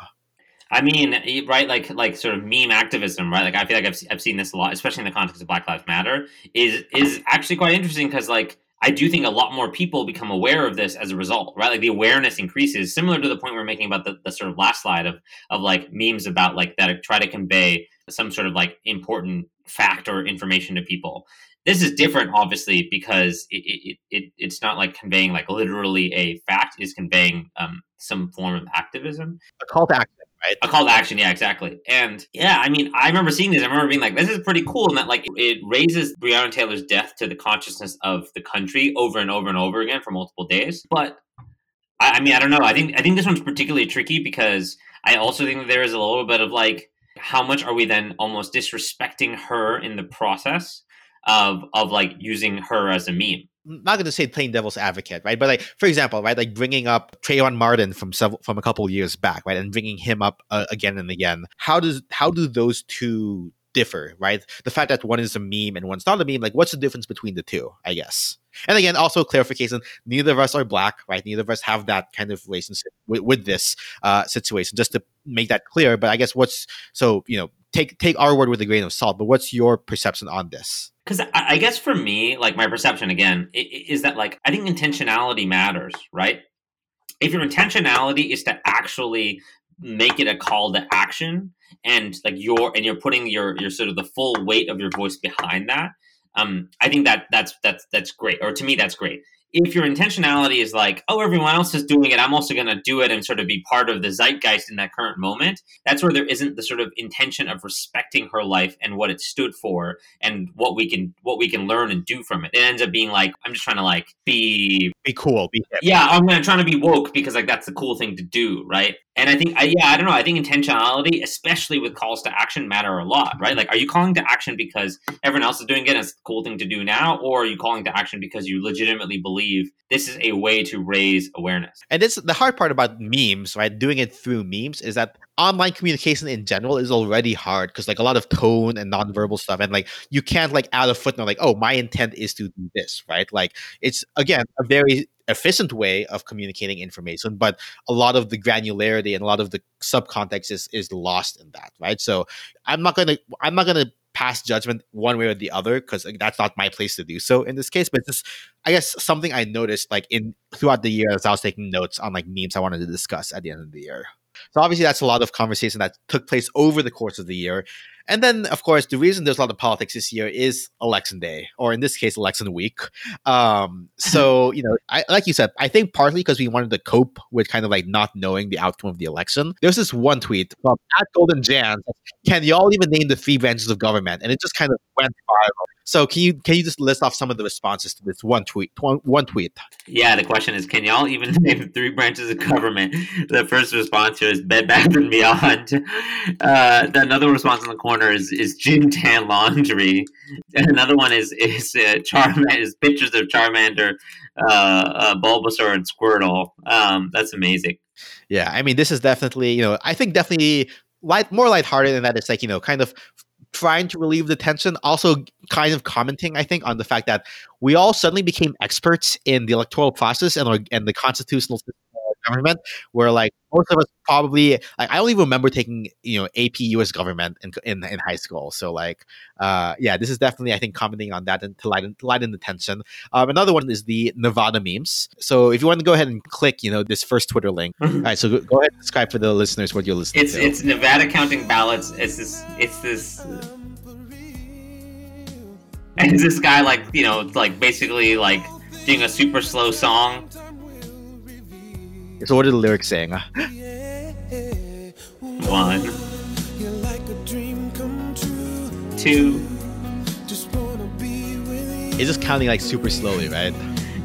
I mean, right, like like sort of meme activism, right? Like I feel like I've I've seen this a lot, especially in the context of Black Lives Matter. Is is actually quite interesting because like I do think a lot more people become aware of this as a result, right? Like the awareness increases, similar to the point we are making about the, the sort of last slide of of like memes about like that try to convey some sort of like important fact or information to people. This is different, obviously, because it, it, it it's not like conveying like literally a fact; is conveying um, some form of activism. A call to action right? A call to action, yeah, exactly. And yeah, I mean, I remember seeing this. I remember being like, this is pretty cool, and that like it raises Breonna Taylor's death to the consciousness of the country over and over and over again for multiple days. But I, I mean, I don't know. I think I think this one's particularly tricky because I also think that there is a little bit of like, how much are we then almost disrespecting her in the process of of like using her as a meme? Not going to say playing devil's advocate, right? But like, for example, right, like bringing up Trayvon Martin from several, from a couple years back, right, and bringing him up uh, again and again. How does how do those two differ, right? The fact that one is a meme and one's not a meme, like what's the difference between the two? I guess. And again, also clarification: neither of us are black, right? Neither of us have that kind of relationship with, with this uh, situation. Just to make that clear. But I guess what's so you know take take our word with a grain of salt. But what's your perception on this? because I, guess for me like my perception again is that like i think intentionality matters right if your intentionality is to actually make it a call to action and like your and you're putting your your sort of the full weight of your voice behind that um i think that that's that's that's great or to me that's great if your intentionality is like oh everyone else is doing it i'm also going to do it and sort of be part of the zeitgeist in that current moment that's where there isn't the sort of intention of respecting her life and what it stood for and what we can what we can learn and do from it. It ends up being like I'm just trying to like be Be cool. Be yeah I'm gonna trying to be woke because like that's the cool thing to do right. And I think I, yeah I don't know I think intentionality especially with calls to action matter a lot right. Like are you calling to action because everyone else is doing it and it's a cool thing to do now or are you calling to action because you legitimately believe this is a way to raise awareness. And it's the hard part about memes, right? Doing it through memes is that online communication in general is already hard because like a lot of tone and nonverbal stuff, and like you can't like add a footnote like, oh, my intent is to do this, right? Like it's again a very efficient way of communicating information, but a lot of the granularity and a lot of the subcontext is is lost in that, right? So I'm not gonna I'm not gonna pass judgment one way or the other because that's not my place to do so in this case. But just I guess something I noticed like in throughout the year as I was taking notes on like memes I wanted to discuss at the end of the year. So obviously that's a lot of conversation that took place over the course of the year. And then of course the reason there's a lot of politics this year is election day, or in this case election week. Um, so you know, I like you said, I think partly because we wanted to cope with kind of like not knowing the outcome of the election. There's this one tweet from at Golden Jan, can y'all even name the three branches of government? And it just kind of went viral. So can you can you just list off some of the responses to this one tweet? One, one tweet. Yeah, the question is, can y'all even name the three branches of government? The first response here is Bed Bath and Beyond. Uh, the another response in the corner is is gym tan laundry. And another one is is uh, Charmander is pictures of Charmander, uh, uh, Bulbasaur, and Squirtle. Um, that's amazing. Yeah, I mean, this is definitely, you know, I think definitely light, more lighthearted in that it's like, you know, kind of trying to relieve the tension, also kind of commenting, I think, on the fact that we all suddenly became experts in the electoral process and, and the constitutional system government, where like most of us probably, like, I don't even remember taking, you know, AP US government in, in, in high school. So, like, uh, yeah, this is definitely, I think, commenting on that and to lighten, lighten the tension. Um, another one is the Nevada memes. So, if you want to go ahead and click, you know, this first Twitter link. All right, so go, go ahead and describe for the listeners what you're listening It's to. it's Nevada counting ballots. It's this it's this. And this guy like you know like basically like doing a super slow song. So what are the lyrics saying? One, two. It's just counting like super slowly, right?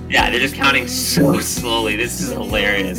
Yeah, they're just counting so slowly. This is hilarious.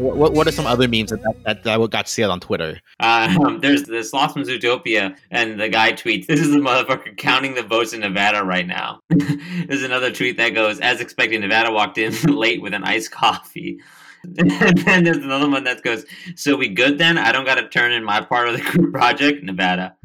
What, what, what are some other memes that that, that, that got said on Twitter? Um, there's this Lost from Zootopia, and the guy tweets, "This is the motherfucker counting the votes in Nevada right now." there's another tweet that goes, "As expected, Nevada walked in late with an iced coffee." and then there's another one that goes, "So we good then? I don't got to turn in my part of the group project, Nevada."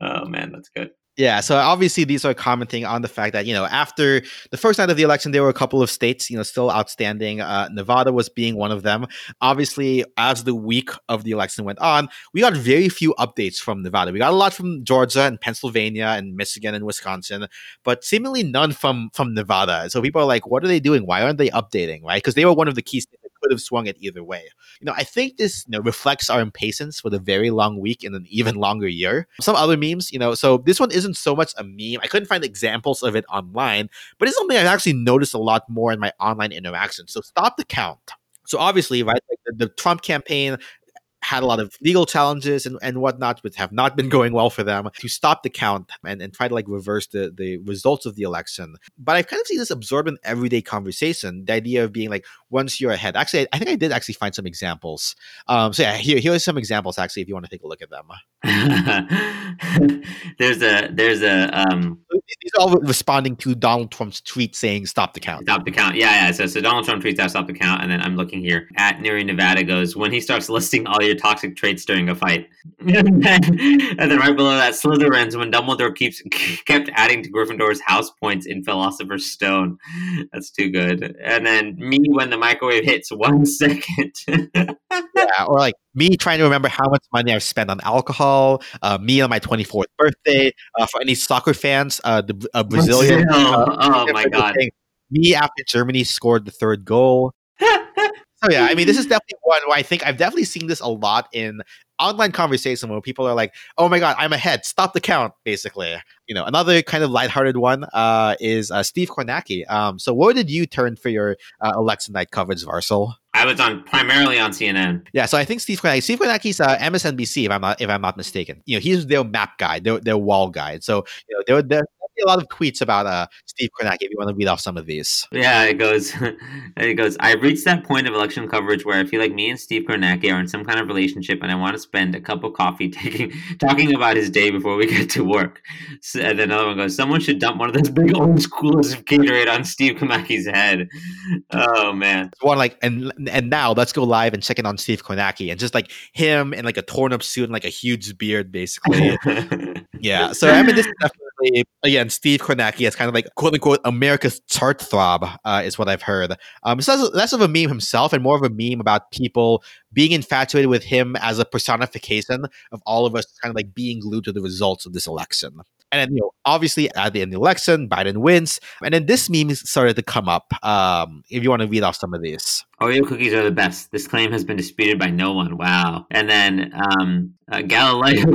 Oh man, that's good. Yeah, so obviously these are commenting on the fact that you know after the first night of the election, there were a couple of states you know still outstanding. Uh, Nevada was being one of them. Obviously, as the week of the election went on, we got very few updates from Nevada. We got a lot from Georgia and Pennsylvania and Michigan and Wisconsin, but seemingly none from from Nevada. So people are like, what are they doing? Why aren't they updating? Right? Because they were one of the key states could have swung it either way. You know, I think this you know reflects our impatience for the very long week in an even longer year. Some other memes, you know, so this one isn't so much a meme. I couldn't find examples of it online, but it's something I've actually noticed a lot more in my online interactions. So stop the count. So obviously, right, like the, the Trump campaign had a lot of legal challenges and, and whatnot, which have not been going well for them, to stop the count and, and try to like reverse the, the results of the election. But I've kind of seen this absorbed in everyday conversation, the idea of being like, once you're ahead. Actually, I think I did actually find some examples. Um, so yeah, here, here are some examples actually, if you want to take a look at them. there's a there's a um These are all responding to Donald Trump's tweet saying stop the count. stop the count. Yeah, yeah. So so Donald Trump tweets out stop the count, and then I'm looking here at Neri Nevada goes when he starts listing all your toxic traits during a fight, and then, and then right below that Slytherins when Dumbledore keeps kept adding to Gryffindor's house points in Philosopher's Stone. That's too good. And then me when the microwave hits one second. Yeah, or like me trying to remember how much money I've spent on alcohol. Uh, me on my 24th birthday. Uh, for any soccer fans, uh, the uh, Brazilian. Brazil. uh, Oh my god. thing. Me after Germany scored the third goal. So yeah, I mean, this is definitely one where I think I've definitely seen this a lot in online conversation where people are like, "Oh my god, I'm ahead! Stop the count!" Basically, you know. Another kind of lighthearted one uh, is uh, Steve Kornacki. Um, so, where did you turn for your uh, election night coverage, Varshil? I was on primarily on CNN. Yeah, so I think Steve Kornacki, Steve Kornacki's uh, MSNBC, if I'm not if I'm not mistaken. You know, he's their map guy, their their wall guide. So you know, there there be a lot of tweets about uh, Steve Kornacki. If you want to read off some of these, Yeah, it goes. it goes. I've reached that point of election coverage where I feel like me and Steve Kornacki are in some kind of relationship, and I want to spend a cup of coffee taking talking about his day before we get to work. So, and then another one goes. Someone should dump one of those big orange coolers of Gatorade on Steve Kornacki's head. Oh man. one like and and now let's go live and check in on Steve Kornacki and just like him in like a torn up suit and like a huge beard, basically. yeah, so I mean, this is definitely again Steve Kornacki is kind of like quote unquote America's chart throb uh, is what I've heard. Um, it's less, less of a meme himself and more of a meme about people being infatuated with him as a personification of all of us kind of like being glued to the results of this election. And then, you know, obviously at the end of the election, Biden wins. And then this meme started to come up. Um, if you want to read off some of these. Oreo cookies are the best. This claim has been disputed by no one. Wow. And then um, uh, Galileo,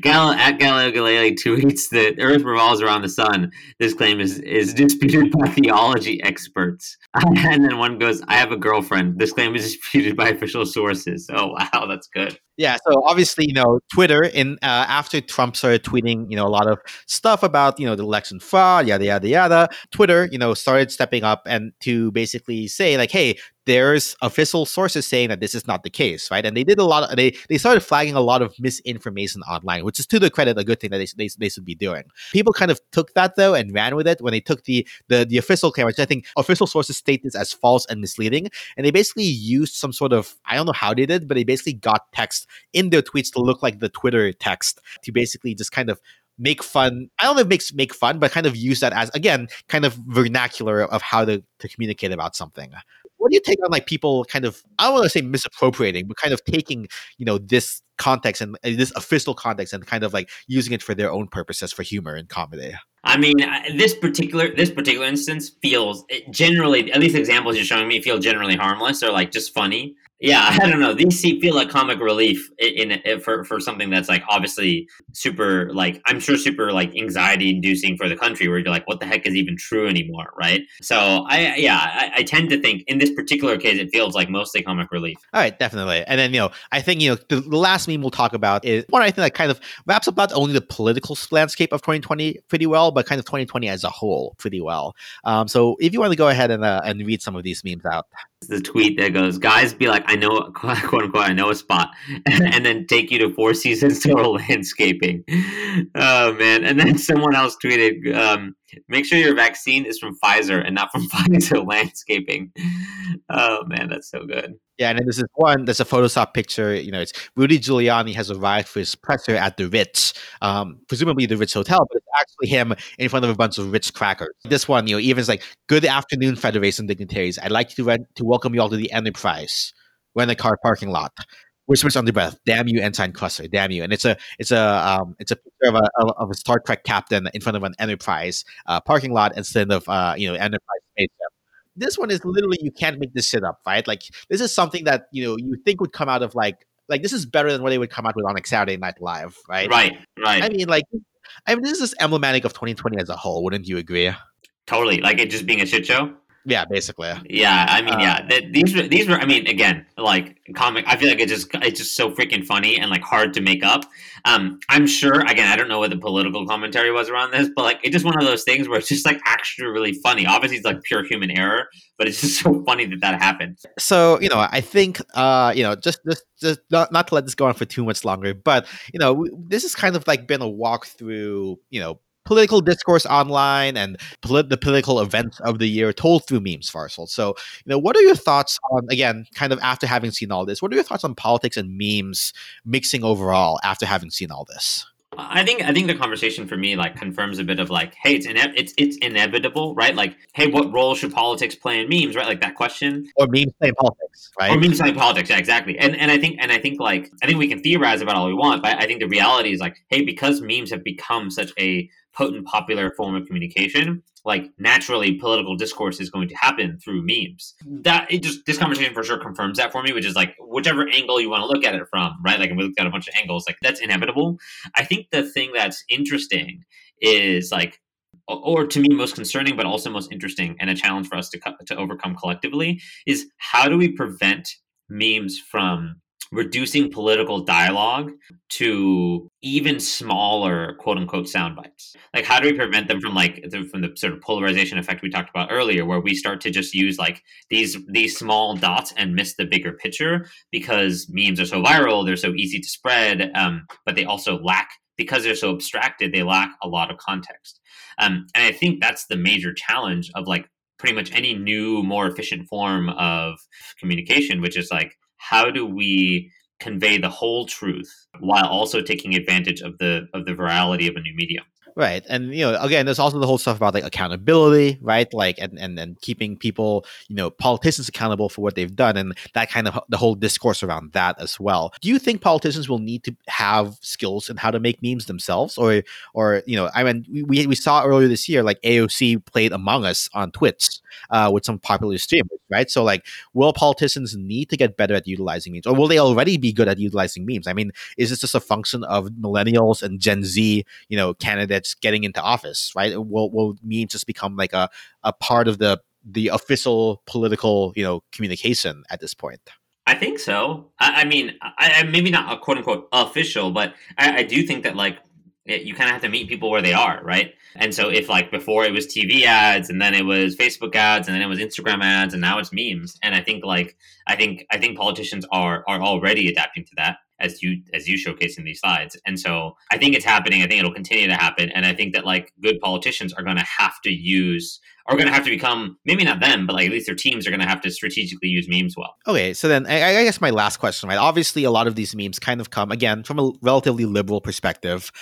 Gal- at Galileo Galilei tweets that Earth revolves around the sun. This claim is, is disputed by theology experts. and then one goes, I have a girlfriend. This claim is disputed by official sources. Oh, wow. That's good. Yeah, so obviously, you know, Twitter in uh, after Trump started tweeting, you know, a lot of stuff about, you know, the election fraud, yada yada yada. Twitter, you know, started stepping up and to basically say like, hey, there's official sources saying that this is not the case, right? And they did a lot of they they started flagging a lot of misinformation online, which is to their credit a good thing that they, they, they should be doing. People kind of took that though and ran with it when they took the the the official claim, which I think official sources state this as false and misleading, and they basically used some sort of I don't know how they did, but they basically got text in their tweets to look like the Twitter text to basically just kind of make fun. I don't know if makes make fun, but kind of use that as again kind of vernacular of how to, to communicate about something. What do you take on like people kind of I don't want to say misappropriating, but kind of taking you know this context and uh, this official context and kind of like using it for their own purposes for humor and comedy. I mean, this particular this particular instance feels it generally, at least the examples you're showing me feel generally harmless or like just funny. Yeah, I don't know. These feel like comic relief in, in for for something that's like obviously super like I'm sure super like anxiety inducing for the country where you're like, what the heck is even true anymore, right? So I yeah, I, I tend to think in this particular case it feels like mostly comic relief. All right, definitely. And then, you know, I think, you know, the, the last meme we'll talk about is one I think that kind of wraps up not only the political landscape of 2020 pretty well, but kind of 2020 as a whole pretty well. Um, so if you want to go ahead and, uh, and read some of these memes out. The tweet that goes, "Guys, be like, I know, quote unquote, I know a spot," and then take you to Four Seasons Total Landscaping. Oh man! And then someone else tweeted, um, "Make sure your vaccine is from Pfizer and not from Pfizer Landscaping." Oh man, that's so good. Yeah, and this one, there's a Photoshop picture, you know, it's Rudy Giuliani has arrived for his presser at the Ritz, um, presumably the Ritz Hotel, but it's actually him in front of a bunch of Ritz crackers. This one, you know, even's like, good afternoon, Federation dignitaries. I'd like to, rent, to welcome you all to the Enterprise. We're in the car parking lot. Whispers under breath, "Damn you, Ensign Cluster! Damn you!" And it's a it's a um, it's a picture of a of, of a Star Trek captain in front of an Enterprise uh, parking lot instead of uh, you know Enterprise spaceship this one is literally you can't make this shit up, right? Like this is something that you know you think would come out of like like this is better than what they would come out with on like Saturday Night Live, right? Right, right, I mean, like, I mean, this is emblematic of 2020 as a whole. Wouldn't you agree? totally. Like it just being a shit show. Yeah, basically. Yeah, I mean, yeah, th- these were these were. I mean, again, like comic. I feel like it just it's just so freaking funny and like hard to make up. Um, I'm sure. Again, I don't know what the political commentary was around this, but like it's just one of those things where it's just like actually really funny. Obviously, it's like pure human error, but it's just so funny that that happened. so you know i think uh you know just just just not, not to let this go on for too much longer but you know this has kind of like been a walk through you know political discourse online and polit- the political events of the year told through memes Varshil. so you know what are your thoughts on again kind of after having seen all this what are your thoughts on politics and memes mixing overall after having seen all this I think I think the conversation for me like confirms a bit of like, hey, it's ine- it's it's inevitable, right? Like, hey, what role should politics play in memes, right? Like that question. or memes playing politics right Or memes like politics, yeah, exactly. And and I think and I think like I think we can theorize about all we want, but I think the reality is like, hey, because memes have become such a potent popular form of communication, like naturally political discourse is going to happen through memes. Mm. That it just this conversation for sure confirms that for me, which is like whichever angle you want to look at it from, right? Like we looked at a bunch of angles, like that's inevitable. I think the thing that's interesting is like or- to me most concerning but also most interesting and a challenge for us to to overcome collectively is how do we prevent memes from reducing political dialogue to even smaller quote unquote sound bites. Like how do we prevent them from like from the sort of polarization effect we talked about earlier where we start to just use like these these small dots and miss the bigger picture? Because memes are so viral they're so easy to spread um, but they also lack because they're so abstracted they lack a lot of context. Um, and i think that's the major challenge of like pretty much any new more efficient form of communication which is like how do we convey the whole truth while also taking advantage of the of the virality of a new medium Right. And you know, again, there's also the whole stuff about like accountability, right? Like and and, and keeping people, you know, politicians accountable for what they've done and that kind of the whole discourse around that as well. Do you think politicians will need to have skills in how to make memes themselves? Or or, you know, I mean we, we saw earlier this year like AOC played Among Us on Twitch uh, with some popular streamers, right? So like will politicians need to get better at utilizing memes? Or will they already be good at utilizing memes? I mean, is this just a function of millennials and Gen Z, you know, candidates getting into office, right? Will will memes just become like a, a part of the the official political, you know, communication at this point? I think so. I, I mean, I, I maybe not a quote unquote official, but I, I do think that like it, you kind of have to meet people where they are, right? And so if like before it was TV ads, and then it was Facebook ads, and then it was Instagram ads, and now it's memes. And I think like I think I think politicians are are already adapting to that as you as you showcase in these slides. And so I think it's happening. I think it'll continue to happen. And I think that like good politicians are going to have to use are going to have to become maybe not them, but like at least their teams are going to have to strategically use memes well. Okay, so then I, I guess my last question, right? Obviously, a lot of these memes kind of come again from a relatively liberal perspective.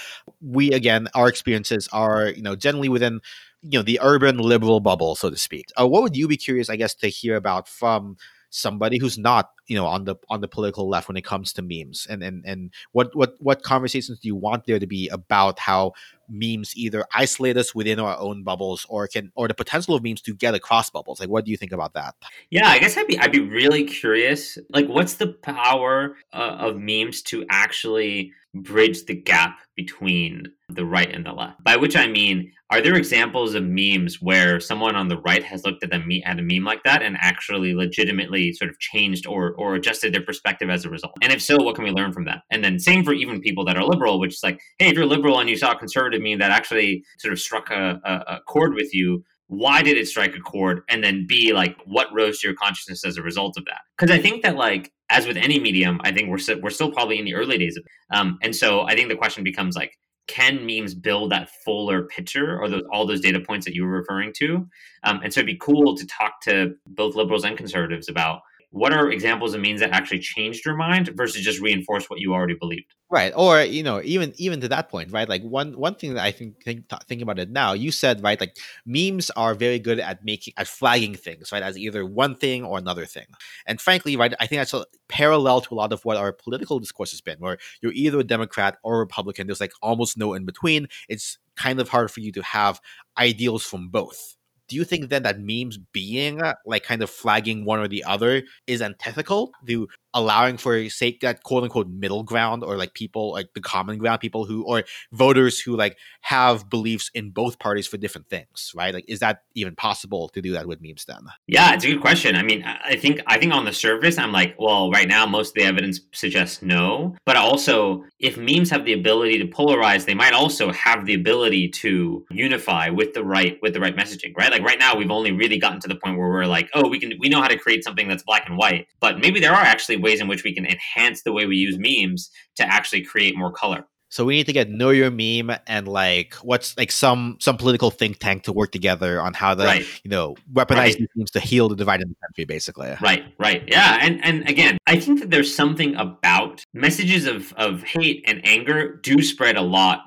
We again, our experiences are you know generally within you know the urban liberal bubble, so to speak. Uh, what would you be curious, I guess, to hear about from somebody who's not you know on the on the political left when it comes to memes and and and what what what conversations do you want there to be about how memes either isolate us within our own bubbles or can or the potential of memes to get across bubbles like what do you think about that Yeah, I guess I'd be I'd be really curious. Like, what's the power uh, of memes to actually bridge the gap between the right and the left? By which I mean, are there examples of memes where someone on the right has looked at the me- at a meme like that and actually legitimately sort of changed or or adjusted their perspective as a result? And if so, what can we learn from that? And then same for even people that are liberal, which is like, hey, if you're liberal and you saw a conservative meme that actually sort of struck a, a, a chord with you, why did it strike a chord? And then b like what rose to your consciousness as a result of that? Because i think that like as with any medium i think we're still, we're still probably in the early days of it um, and so i think the question becomes like can memes build that fuller picture or those all those data points that you were referring to? Um, and so it'd be cool to talk to both liberals and conservatives about what are examples of memes that actually changed your mind versus just reinforce what you already believed? Right or you know even even to that point right? Like one one thing that i think think thinking about it now you said right like memes are very good at making at flagging things right as either one thing or another thing. And frankly right i think that's a parallel to a lot of what our political discourse has been where you're either a democrat or a republican there's like almost no in between it's kind of hard for you to have ideals from both do you think then that memes being uh, like kind of flagging one or the other is antithetical to allowing for sake that quote unquote middle ground or like people like the common ground people who or voters who like have beliefs in both parties for different things right like is that even possible to do that with memes then Yeah, it's a good question. I mean, I I think I think on the surface, I'm like, well, right now most of the evidence suggests no. But also, if memes have the ability to polarize, they might also have the ability to unify with the right with the right messaging, right? Like right now, we've only really gotten to the point where we're like, oh, we can we know how to create something that's black and white. But maybe there are actually ways in which we can enhance the way we use memes to actually create more color. so we need to get know your meme and like what's like some some political think tank to work together on how to Right. you know weaponize Right. these memes to heal the divide in the country basically Right, right. Yeah. And and again, I think that there's something about messages of, of hate and anger do spread a lot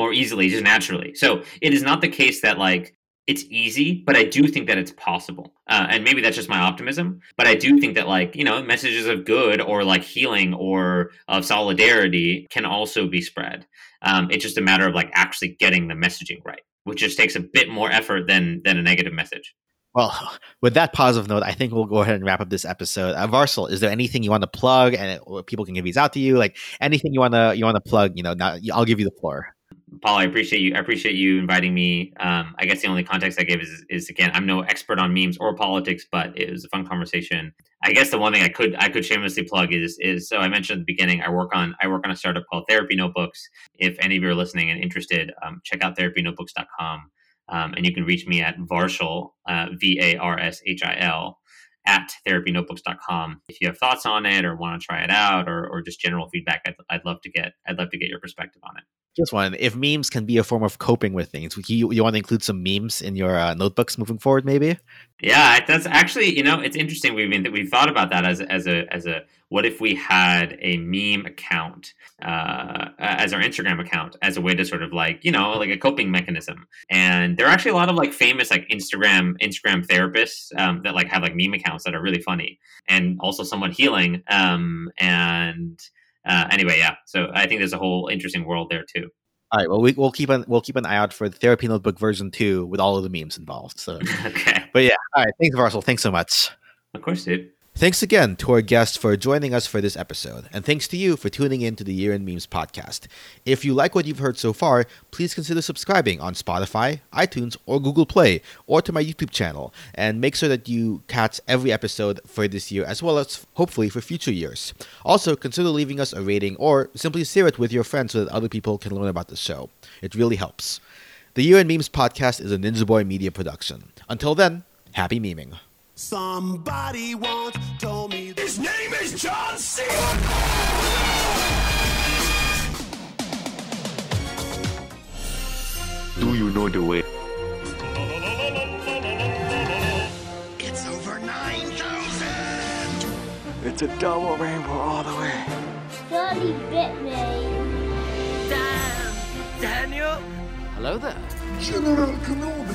more easily, just naturally. So it is not the case that like it's easy, but I do think that it's possible. Uh, and maybe that's just my optimism. But I do think that like, you know, messages of good or like healing or of solidarity can also be spread. Um, it's just a matter of like actually getting the messaging right, which just takes a bit more effort than than a negative message. Well, with that positive note, I think we'll go ahead and wrap up this episode. Uh, Varshil, is there anything you want to plug, and uh, people can give these out to you? Like anything you wanna you wanna plug? You know, now I'll give you the floor. Paul, I appreciate you. I appreciate you inviting me. Um, I guess the only context I give is, is again, I'm no expert on memes or politics, but it was a fun conversation. I guess the one thing I could I could shamelessly plug is is so I mentioned at the beginning I work on I work on a startup called Therapy Notebooks. If any of you are listening and interested, um, check out therapynotebooks.com, um, and you can reach me at Varshil uh, V A R S H I L at therapynotebooks.com if you have thoughts on it or want to try it out or, or just general feedback I'd, I'd love to get i'd love to get your perspective on it Just one. If memes can be a form of coping with things, you you want to include some memes in your uh, notebooks moving forward, maybe? Yeah, that's actually you know it's interesting. We've been we've thought about that as as a as a what if we had a meme account uh, as our Instagram account as a way to sort of like you know like a coping mechanism. And there are actually a lot of like famous like Instagram Instagram therapists um, that like have like meme accounts that are really funny and also somewhat healing. Um, and uh, anyway, yeah. So I think there's a whole interesting world there too. All right. Well, we, we'll keep an we'll keep an eye out for the therapy notebook version two with all of the memes involved. So, okay, but yeah. All right. Thanks, Varshil. Thanks so much. of course, dude. Thanks again to our guests for joining us for this episode, and thanks to you for tuning in to the Year in Memes podcast. If you like what you've heard so far, please consider subscribing on Spotify, iTunes, or Google Play, or to my YouTube channel, and make sure that you catch every episode for this year as well as hopefully for future years. Also, consider leaving us a rating or simply share it with your friends so that other people can learn about the show. It really helps. The Year in Memes podcast is a Ninja Boy media production. Until then, happy meming. Somebody once told me his name is John Cena Do you know the way? It's over 9,000! It's a double rainbow all the way. Johnny bit me. Damn! Daniel? Hello there. General Kenobi.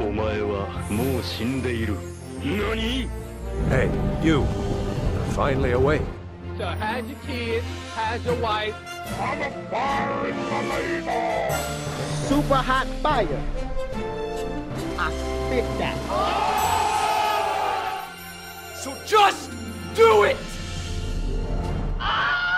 お前はもう死んでいる。Nani? Hey, you. Finally awake. So has a kid, has a wife. I'm a fire in the labor. Super hot fire. I spit that. So just do it! Ah!